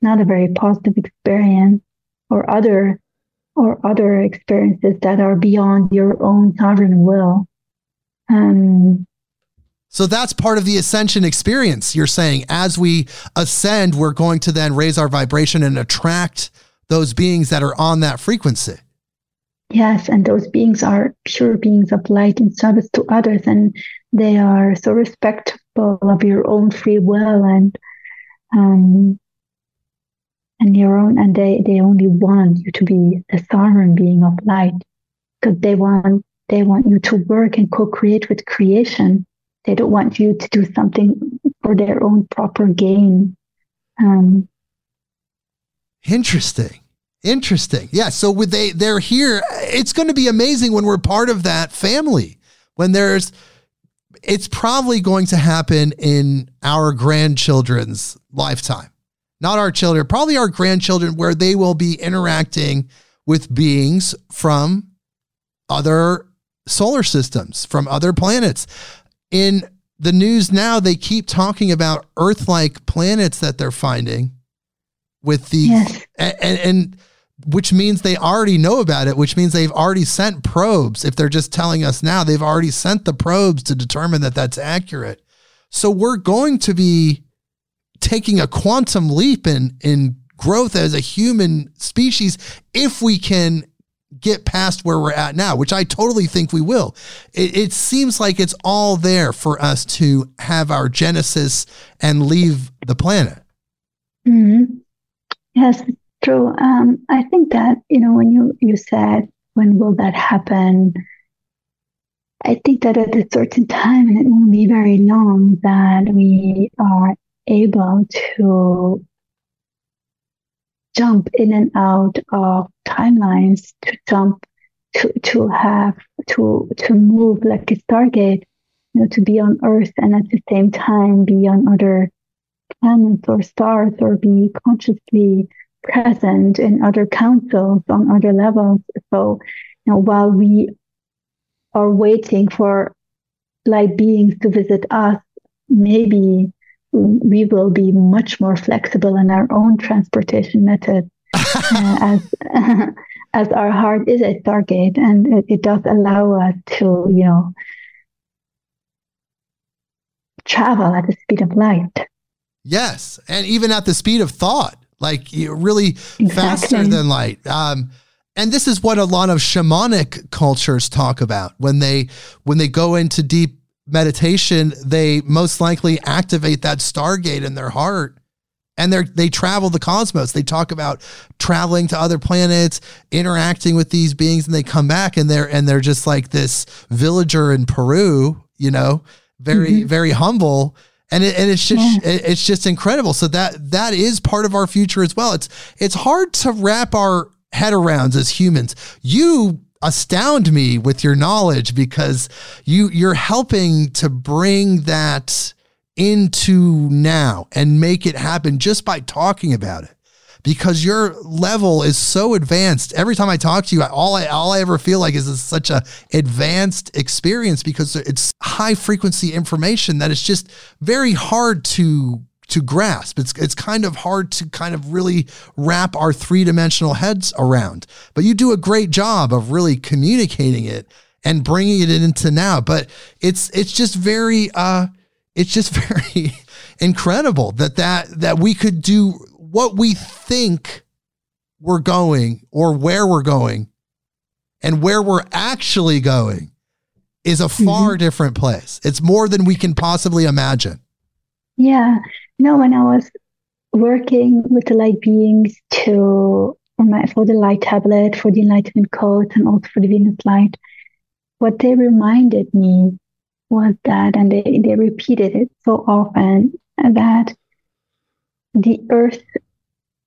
not a very positive experience or other or other experiences that are beyond your own sovereign will. Um, so that's part of the ascension experience. You're saying as we ascend, we're going to then raise our vibration and attract those beings that are on that frequency. Yes, and those beings are pure beings of light in service to others, and they are so respectful of your own free will and um, and your own and they they only want you to be a sovereign being of light. Because they want they want you to work and co-create with creation. They don't want you to do something for their own proper gain. Um, interesting. Interesting. Yeah so with they they're here. It's going to be amazing when we're part of that family. When there's it's probably going to happen in our grandchildren's lifetime not our children, probably our grandchildren, where they will be interacting with beings from other solar systems, from other planets. In the news now, they keep talking about Earth like planets that they're finding with the, yes. and, and, and which means they already know about it, which means they've already sent probes. If they're just telling us now, they've already sent the probes to determine that that's accurate. So we're going to be taking a quantum leap in in growth as a human species if we can get past where we're at now, which I totally think we will. It, it, seems like it's all there for us to have our genesis and leave the planet. Mm-hmm. Yes, true. Um, I think that you know when you you said when will that happen. I think that at a certain time, and it won't be very long, that we are able to jump in and out of timelines, to jump, to to have to to move like a stargate, you know, to be on Earth and at the same time be on other planets or stars or be consciously present in other councils on other levels. So, you know, while we are waiting for light beings to visit us, maybe we will be much more flexible in our own transportation method uh, as as our heart is a stargate and it, it, does allow us to you know travel at the speed of light Yes, and even at the speed of thought, like really Exactly. faster than light. Um, and this is what a lot of shamanic cultures talk about when they when they go into deep meditation. They most likely activate that stargate in their heart, and they they travel the cosmos. They talk about traveling to other planets, interacting with these beings, and they come back and they're and they're just like this villager in Peru, you know, very mm-hmm. very humble and it, and it's just it- it's just incredible. So that that is part of our future as well. It's it's hard to wrap our head around as humans. You astound me with your knowledge because you you're helping to bring that into now and make it happen just by talking about it because your level is so advanced. Every time I talk to you, all I all I ever feel like is such a advanced experience because it's high frequency information that it's just very hard to to grasp. It's it's kind of hard to kind of really wrap our three dimensional heads around. But you do a great job of really communicating it and bringing it into now. But it's it's just very uh it's just very incredible that that that we could do what we think we're going or where we're going and where we're actually going is a far different place. It's more than we can possibly imagine. Yeah. You know, when I was working with the light beings to for my for the light tablet, for the enlightenment code, and also for the Venus light, what they reminded me was that, and they, they repeated it so often, that the earth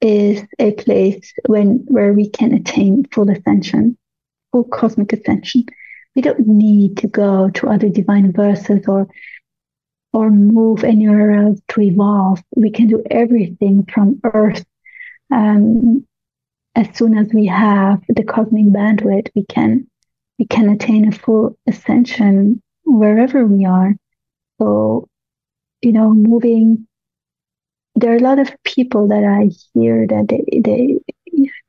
is a place when where we can attain full ascension, full cosmic ascension. We don't need to go to other divine verses or or move anywhere else to evolve. We can do everything from Earth. Um, as soon as we have the cosmic bandwidth, we can we can attain a full ascension wherever we are. So, you know, moving. There are a lot of people that I hear that they they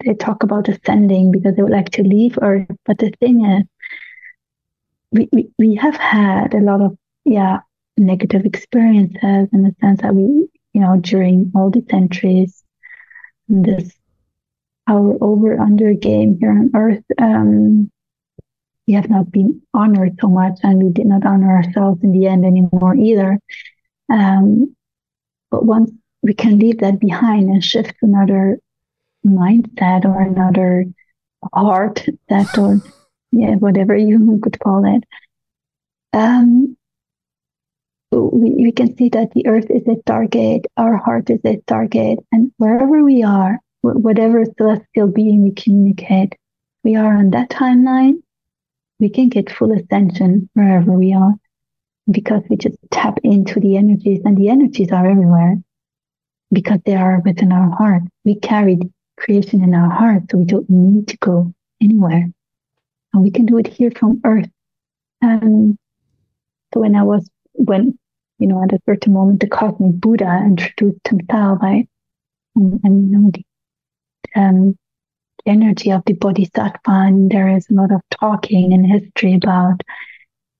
they talk about ascending because they would like to leave Earth. But the thing is, we, we, we have had a lot of yeah negative experiences in the sense that we, you know, during all these centuries, this our over under game here on Earth, um, we have not been honored so much, and we did not honor ourselves in the end anymore either. Um, but once we can leave that behind and shift to another mindset or another heart that or yeah, whatever you could call it. Um, we, we can see that the earth is a stargate, our heart is a stargate, and wherever we are, wh- whatever celestial being we communicate, we are on that timeline, we can get full ascension wherever we are because we just tap into the energies, and the energies are everywhere because they are within our heart. We carry creation in our heart, so we don't need to go anywhere. And we can do it here from earth. Um, so when I was when you know at a certain moment the cosmic Buddha introduced himself, I and, and you know the um, the energy of the Bodhisattva, and there is a lot of talking in history about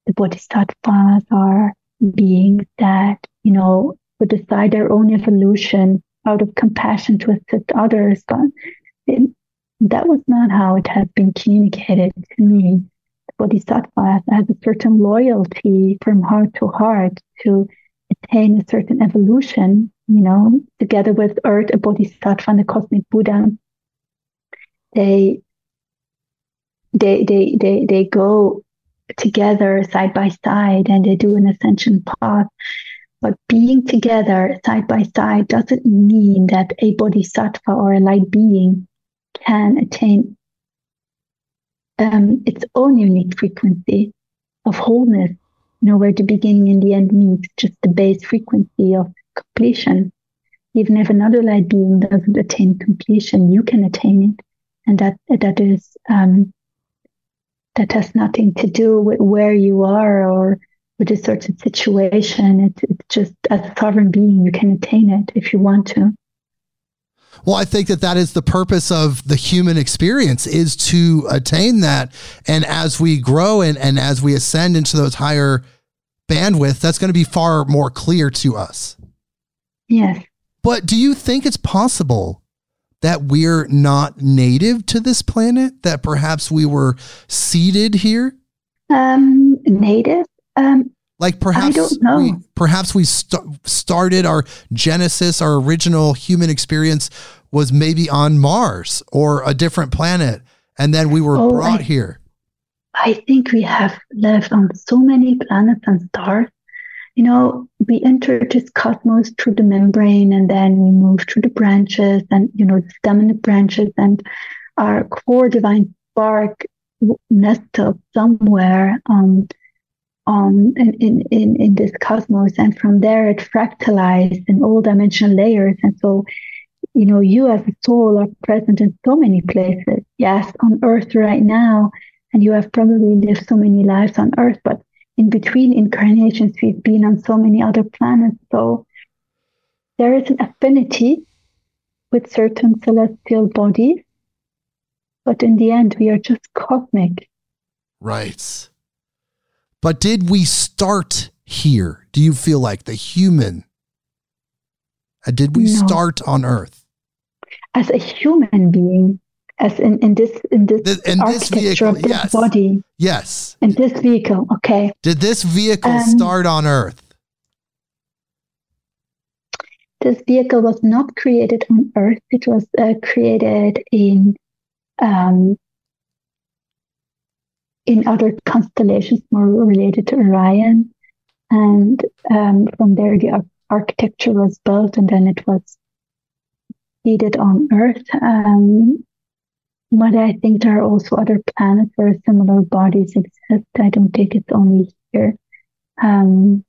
the Bodhisattvas are beings that you know would decide their own evolution out of compassion to assist others, but it, that was not how it has been communicated to me bodhisattva has a certain loyalty from heart to heart to attain a certain evolution, you know, together with Earth, a bodhisattva, and the cosmic Buddha. They they they they they go together side by side and they do an ascension path. But being together side by side doesn't mean that a bodhisattva or a light being can attain um, its own unique frequency of wholeness, you know, where the beginning and the end meet, just the base frequency of completion. Even if another light being doesn't attain completion, you can attain it, and that that is um, that has nothing to do with where you are or with a certain situation. It's it's just as a sovereign being, you can attain it if you want to. Well, I think that that is the purpose of the human experience is to attain that. And as we grow and, and as we ascend into those higher bandwidth, that's going to be far more clear to us. Yes. But do you think it's possible that we're not native to this planet? That perhaps we were seeded here? Um, native. Um, Like perhaps we perhaps we st- started our genesis, our original human experience was maybe on Mars or a different planet, and then we were Oh, brought I- here. I think we have lived on so many planets and stars. You know, we entered this cosmos through the membrane and then we moved through the branches and, you know, the stem and the branches and our core divine spark nestled somewhere on, Um, in, in, in, in this cosmos. And from there it fractalized in all dimensional layers. And so, you know, you as a soul are present in so many places. Yes, on Earth right now, and you have probably lived so many lives on earth but in between incarnations we've been on so many other planets so there is an affinity with certain celestial bodies but in the end we are just cosmic Right. But did we start here? Do you feel like the human? Uh, Did we No. start on Earth? as a human being as in, in this in this Th- in this architecture vehicle, of this yes. body Yes. in this vehicle okay Did this vehicle Um, start on Earth? this vehicle was not created on Earth. It was uh, created in um, in other constellations more related to Orion, and um, from there the ar- architecture was built, and then it was seeded on Earth. Um, but I think there are also other planets where similar bodies exist. I don't think it's only here. Um,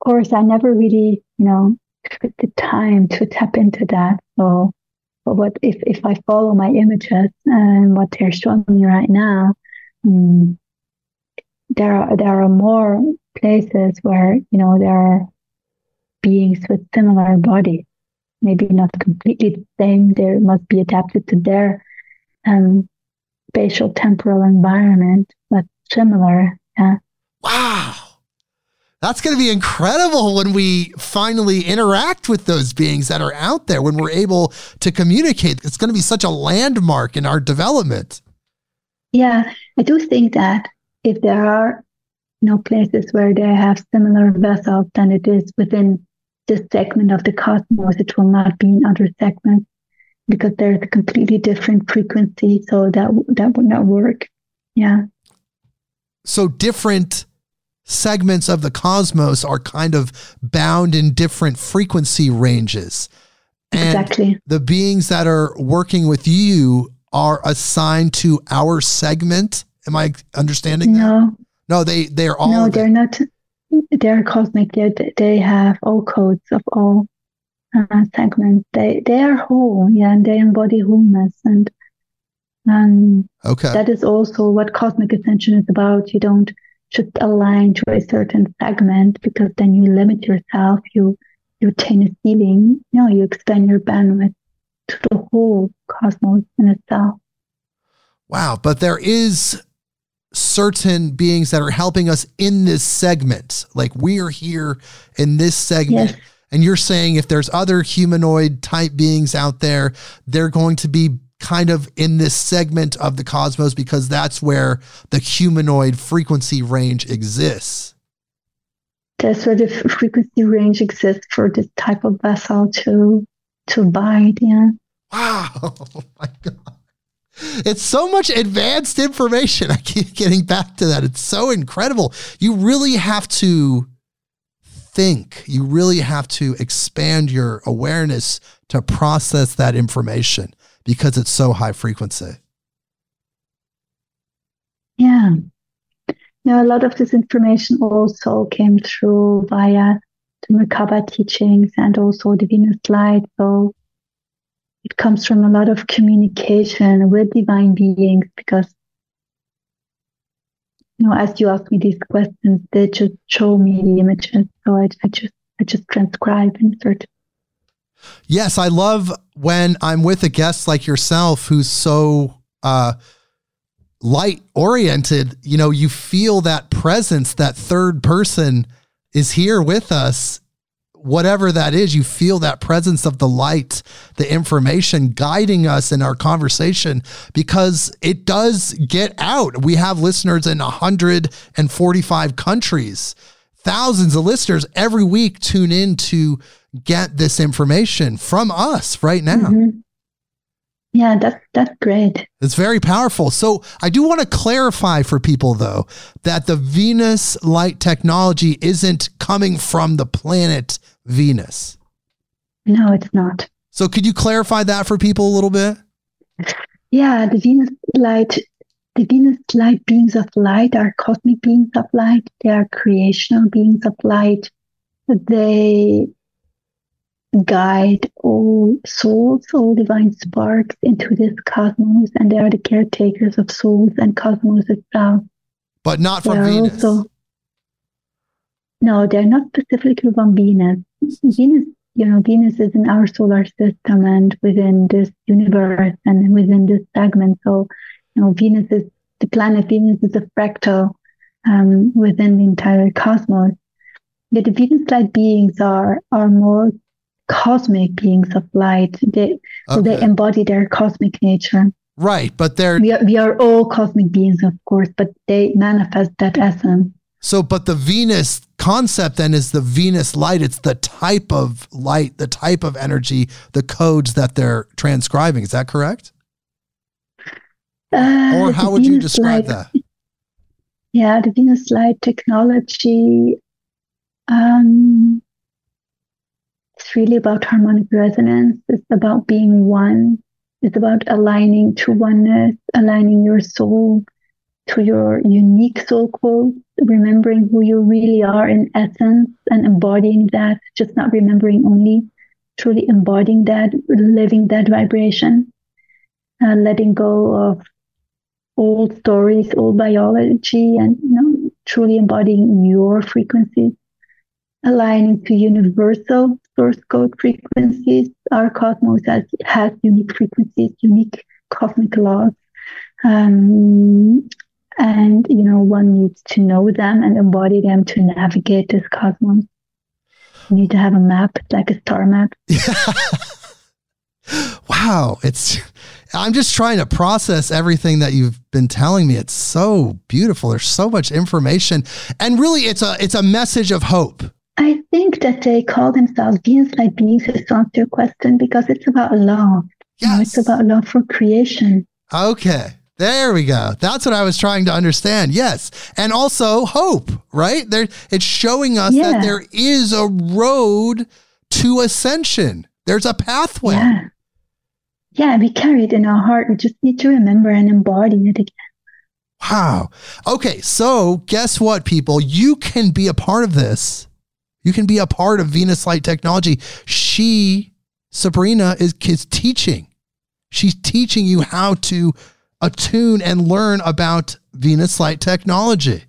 of course, I never really, you know, took the time to tap into that. So, but what if if I follow my images and what they're showing me right now, mm, there are there are more places where you know there are beings with similar bodies, maybe not completely the same. They must be adapted to their um, spatial temporal environment, but similar. Yeah. Wow. That's going to be incredible when we finally interact with those beings that are out there, when we're able to communicate. It's going to be such a landmark in our development. Yeah, I do think that if there are you know places where they have similar vessels, then it is within this segment of the cosmos. It will not be in other segments because there's a completely different frequency. So that that would not work. Yeah. So different segments of the cosmos are kind of bound in different frequency ranges. And Exactly. the beings that are working with you are assigned to our segment. Am I understanding that? No, No, they they're all no, they're not. They're cosmic. They they have all codes of all uh, segments. They they are whole. Yeah, and they embody wholeness and. Um, Okay. that is also what cosmic ascension is about. You don't just align to a certain segment because then you limit yourself. You you attain a ceiling. No, you expand your bandwidth to the whole cosmos in itself. Wow, but there is certain beings that are helping us in this segment. Like we are here in this segment. Yes. And you're saying if there's other humanoid type beings out there, they're going to be kind of in this segment of the cosmos because that's where the humanoid frequency range exists. That's where the frequency range exists for this type of vessel to to bide. Yeah. Wow. Oh my God. It's so much advanced information. I keep getting back to that. It's so incredible. You really have to think, you really have to expand your awareness to process that information because it's so high frequency. Yeah. Now, a lot of this information also came through via the Merkaba teachings and also the Venus light. So it comes from a lot of communication with divine beings because, you know, as you asked me these questions, they just show me the images. So I, I just, I just transcribe and sort Yes, I love when I'm with a guest like yourself who's so uh, light oriented. You know, you feel that presence, that third person is here with us whatever that is, you feel that presence of the light, the information guiding us in our conversation because it does get out. We have listeners in 145 countries. Thousands of listeners every week tune in to get this information from us right now. Mm-hmm. Yeah, that's that's great. It's very powerful. So I do want to clarify for people though that the Venus light technology isn't coming from the planet Venus. No, it's not. So could you clarify that for people a little bit? Yeah, the Venus light the Venus light beings of light are cosmic beings of light. They are creational beings of light. They guide all souls, all divine sparks into this cosmos, and they are the caretakers of souls and cosmos itself. But not from Venus. Also, no, they're not specifically from Venus. Venus, you know, Venus is in our solar system and within this universe and within this segment. So, you know, Venus is the planet Venus is a fractal um, within the entire cosmos. Yet the Venus light beings are are more cosmic beings of light. They okay. so they embody their cosmic nature. Right, but they're we are, we are all cosmic beings, of course, but they manifest that essence. So, but the Venus concept then is the Venus light. It's the type of light, the type of energy, the codes that they're transcribing. Is that correct? Uh, or how would Venus you describe light, that? Yeah, the Venus light technology. Um, it's really about harmonic resonance. It's about being one. It's about aligning to oneness, aligning your soul to your unique soul quote, remembering who you really are in essence and embodying that, just not remembering only, truly embodying that, living that vibration, uh, letting go of old stories, old biology, and you know, truly embodying your frequencies, aligning to universal source code frequencies. Our cosmos has, has unique frequencies, unique cosmic laws. Um, and you know one needs to know them and embody them to navigate this cosmos you need to have a map like a star map wow it's i'm just trying to process everything that you've been telling me it's so beautiful there's so much information and really it's a it's a message of hope i think that they call themselves beings like beings is to answer your question because it's about love yes. You know, it's about love for creation okay there we go. That's what I was trying to understand. Yes. And also hope, right? There it's showing us yeah. that there is a road to ascension. There's a pathway. Yeah. Yeah, we carry it in our heart. We just need to remember and embody it again. Wow. Okay, so guess what, people? You can be a part of this. You can be a part of Venus Light Technology. She, Sabrina, is, is teaching. She's teaching you how to attune and learn about Venus Light technology.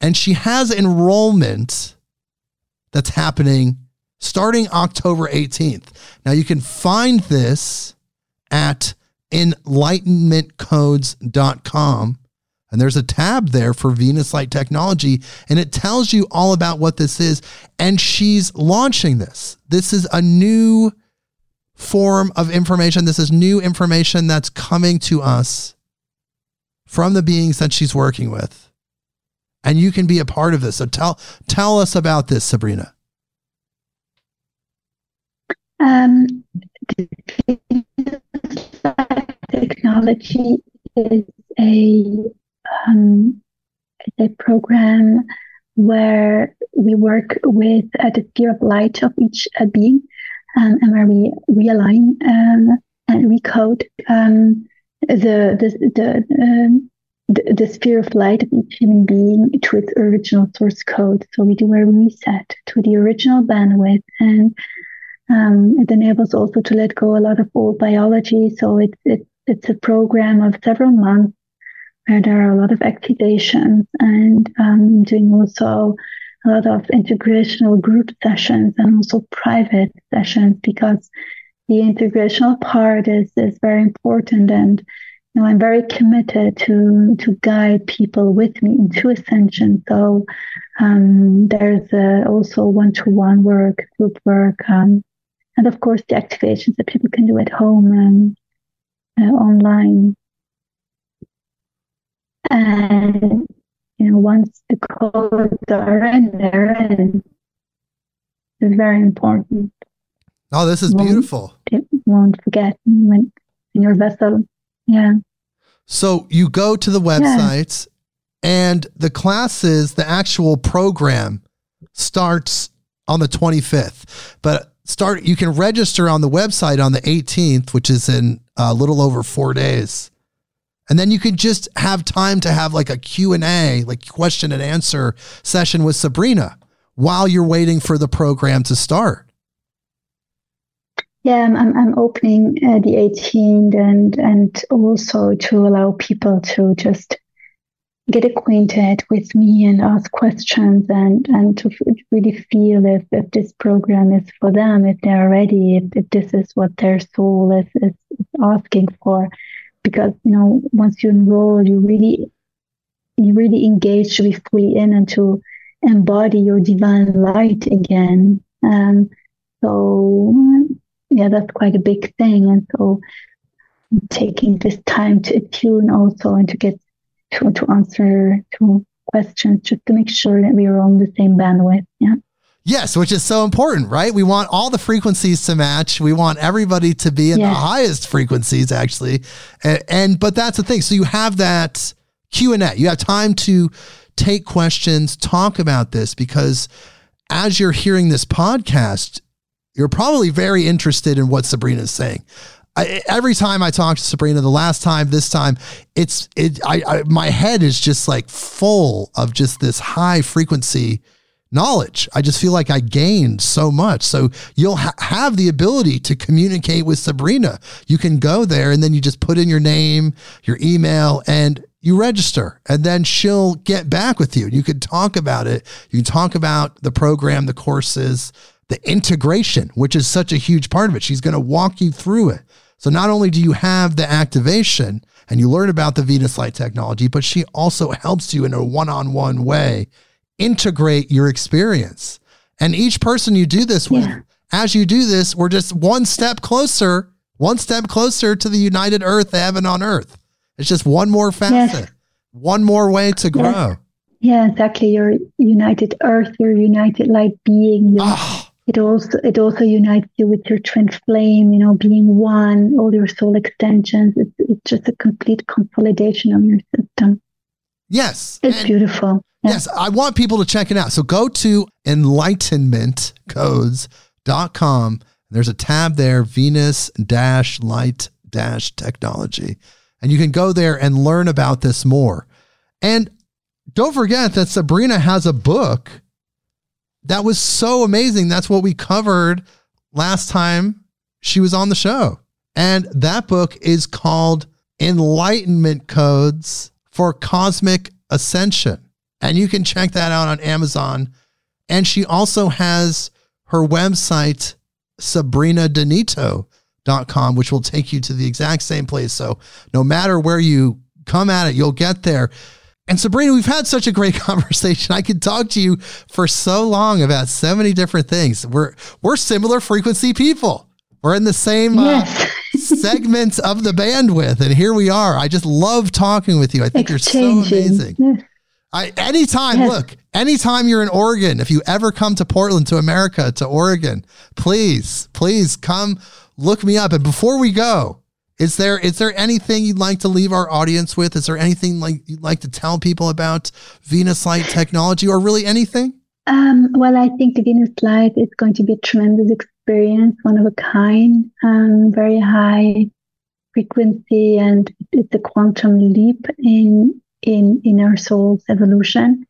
And she has enrollment that's happening starting October 18th. Now you can find this at enlightenmentcodes.com. And there's a tab there for Venus Light Technology, and it tells you all about what this is. And she's launching this. This is a new form of information. This is new information that's coming to us from the beings that she's working with. And you can be a part of this. So tell tell us about this, Sabrina. Um, technology is a um, a program where we work with uh, the sphere of light of each uh, being um, and where we realign um, and recode um, the the the, um, the, the sphere of light of each human being to its original source code. So we do a reset to the original bandwidth, and um, it enables also to let go a lot of old biology. So it's it's it's a program of several months where there are a lot of activations and um, doing also a lot of integrational group sessions and also private sessions because the integrational part is, is very important and you know, I'm very committed to to guide people with me into ascension. So um, there's also one-to-one work, group work, um, and of course the activations that people can do at home and uh, online. And you know, once the codes are in there, and it's very important. Oh, this is Won't- beautiful. It won't forget when in your vessel. Yeah. So you go to the websites and the classes, the actual program starts on the 25th. But start you can register on the website on the 18th, which is in a little over 4 days. And then you can just have time to have like a Q&A, like question and answer session with Sabrina while you're waiting for the program to start. Yeah, I'm, I'm, opening uh, the 18th and, and also to allow people to just get acquainted with me and ask questions and, and to really feel if, if this program is for them, if they're ready, if, if this is what their soul is, is, is asking for. Because, you know, once you enroll, you really, you really engage to be fully in and to embody your divine light again. Um, so yeah, that's quite a big thing. And so taking this time to attune also and to get to, to answer to questions just to make sure that we are on the same bandwidth. Yeah. Yes, which is so important, right? We want all the frequencies to match. We want everybody to be in the highest frequencies, actually. And, and but that's the thing. So you have that Q and A. You have time to take questions, talk about this, because as you're hearing this podcast, you're probably very interested in what Sabrina is saying. I, every time I talk to Sabrina, the last time, this time, it's it. I, I my head is just like full of just this high frequency knowledge. I just feel like I gained so much. So you'll ha- have the ability to communicate with Sabrina. You can go there and then you just put in your name, your email, and you register. And then she'll get back with you. You can talk about it. You can talk about the program, the courses, the integration, which is such a huge part of it. She's going to walk you through it. So not only do you have the activation and you learn about the Venus Light technology, but she also helps you in a one-on-one way integrate your experience. And each person you do this with, Yeah. as you do this, we're just one step closer, one step closer to the united earth, heaven on earth. It's just one more facet, one more way to grow. Yeah, exactly. Your united earth, your united light being, your Ah, it also it also unites you with your twin flame you know being one all your soul extensions it's, it's just a complete consolidation of your system yes. it's And- beautiful Yes, I want people to check it out. So go to enlightenmentcodes.com. There's a tab there, Venus dash light dash technology. And you can go there and learn about this more. And don't forget that Sabrina has a book that was so amazing. That's what we covered last time she was on the show. And that book is called Enlightenment Codes for Cosmic Ascension. And you can check that out on Amazon. And she also has her website, sabrinadonito.com, which will take you to the exact same place. So no matter where you come at it, you'll get there. And Sabrina, we've had such a great conversation. I could talk to you for so long about so many different things. We're we're similar frequency people. We're in the same uh, segments of the bandwidth, and here we are. I just love talking with you. I think you're so amazing. yes. I anytime, look, anytime you're in Oregon, if you ever come to Portland, to America, to Oregon, please, please come look me up. And before we go, is there is there anything you'd like to leave our audience with? Is there anything like you'd like to tell people about Venus Light technology, or really anything? Um, well, I think the Venus Light is going to be a tremendous experience, one of a kind, um, very high frequency, and it's a quantum leap in in in our soul's evolution.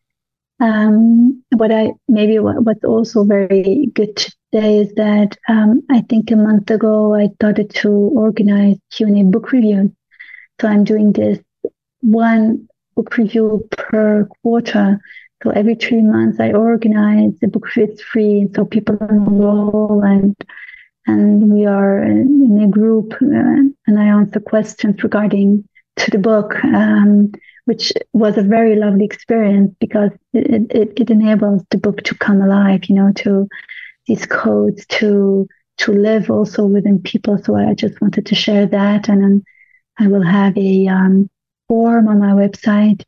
Um, what I maybe what, what's also very good to say is that um, I think a month ago I started to organize Q and A book reviews. So I'm doing this one book review per quarter. So every three months, I organize the book review. It's free, so people enroll, and and we are in a group, uh, and I answer questions regarding to the book, um, which was a very lovely experience because it, it, it enables the book to come alive, you know, to these codes to to live also within people. So I just wanted to share that, and then I will have a um, form on my website.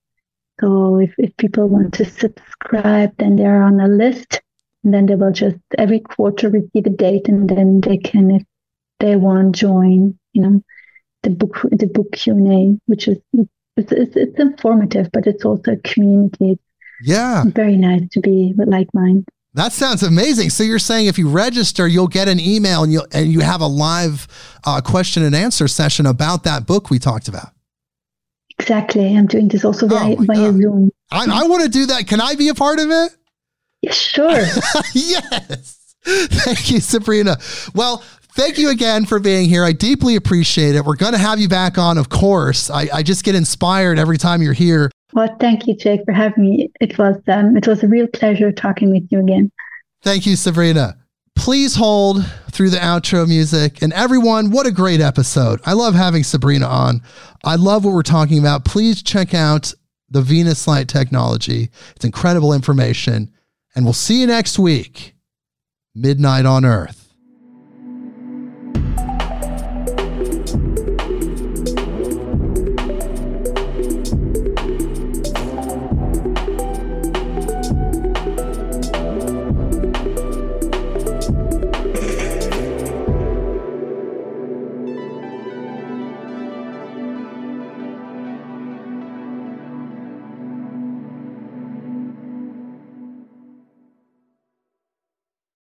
So if, if people want to subscribe, then they're on a list, and then they will just every quarter receive a date, and then they can, if they want, join. You know, the book the book Q and A, which is it's, it's, it's informative, but it's also a community. Yeah, very nice to be with like mind. That sounds amazing. So you're saying if you register, you'll get an email and you and you have a live uh, question and answer session about that book we talked about. Exactly. I'm doing this also via, oh via Zoom. I, I want to do that. Can I be a part of it? Sure. yes. Thank you, Sabrina. Well, thank you again for being here. I deeply appreciate it. We're going to have you back on, of course. I, I just get inspired every time you're here. Well, thank you, Jake, for having me. It was um, it was a real pleasure talking with you again. Thank you, Sabrina. Please hold through the outro music. And everyone, what a great episode. I love having Sabrina on. I love what we're talking about. Please check out the Venus Light technology. It's incredible information. And we'll see you next week, Midnight on Earth. Bye.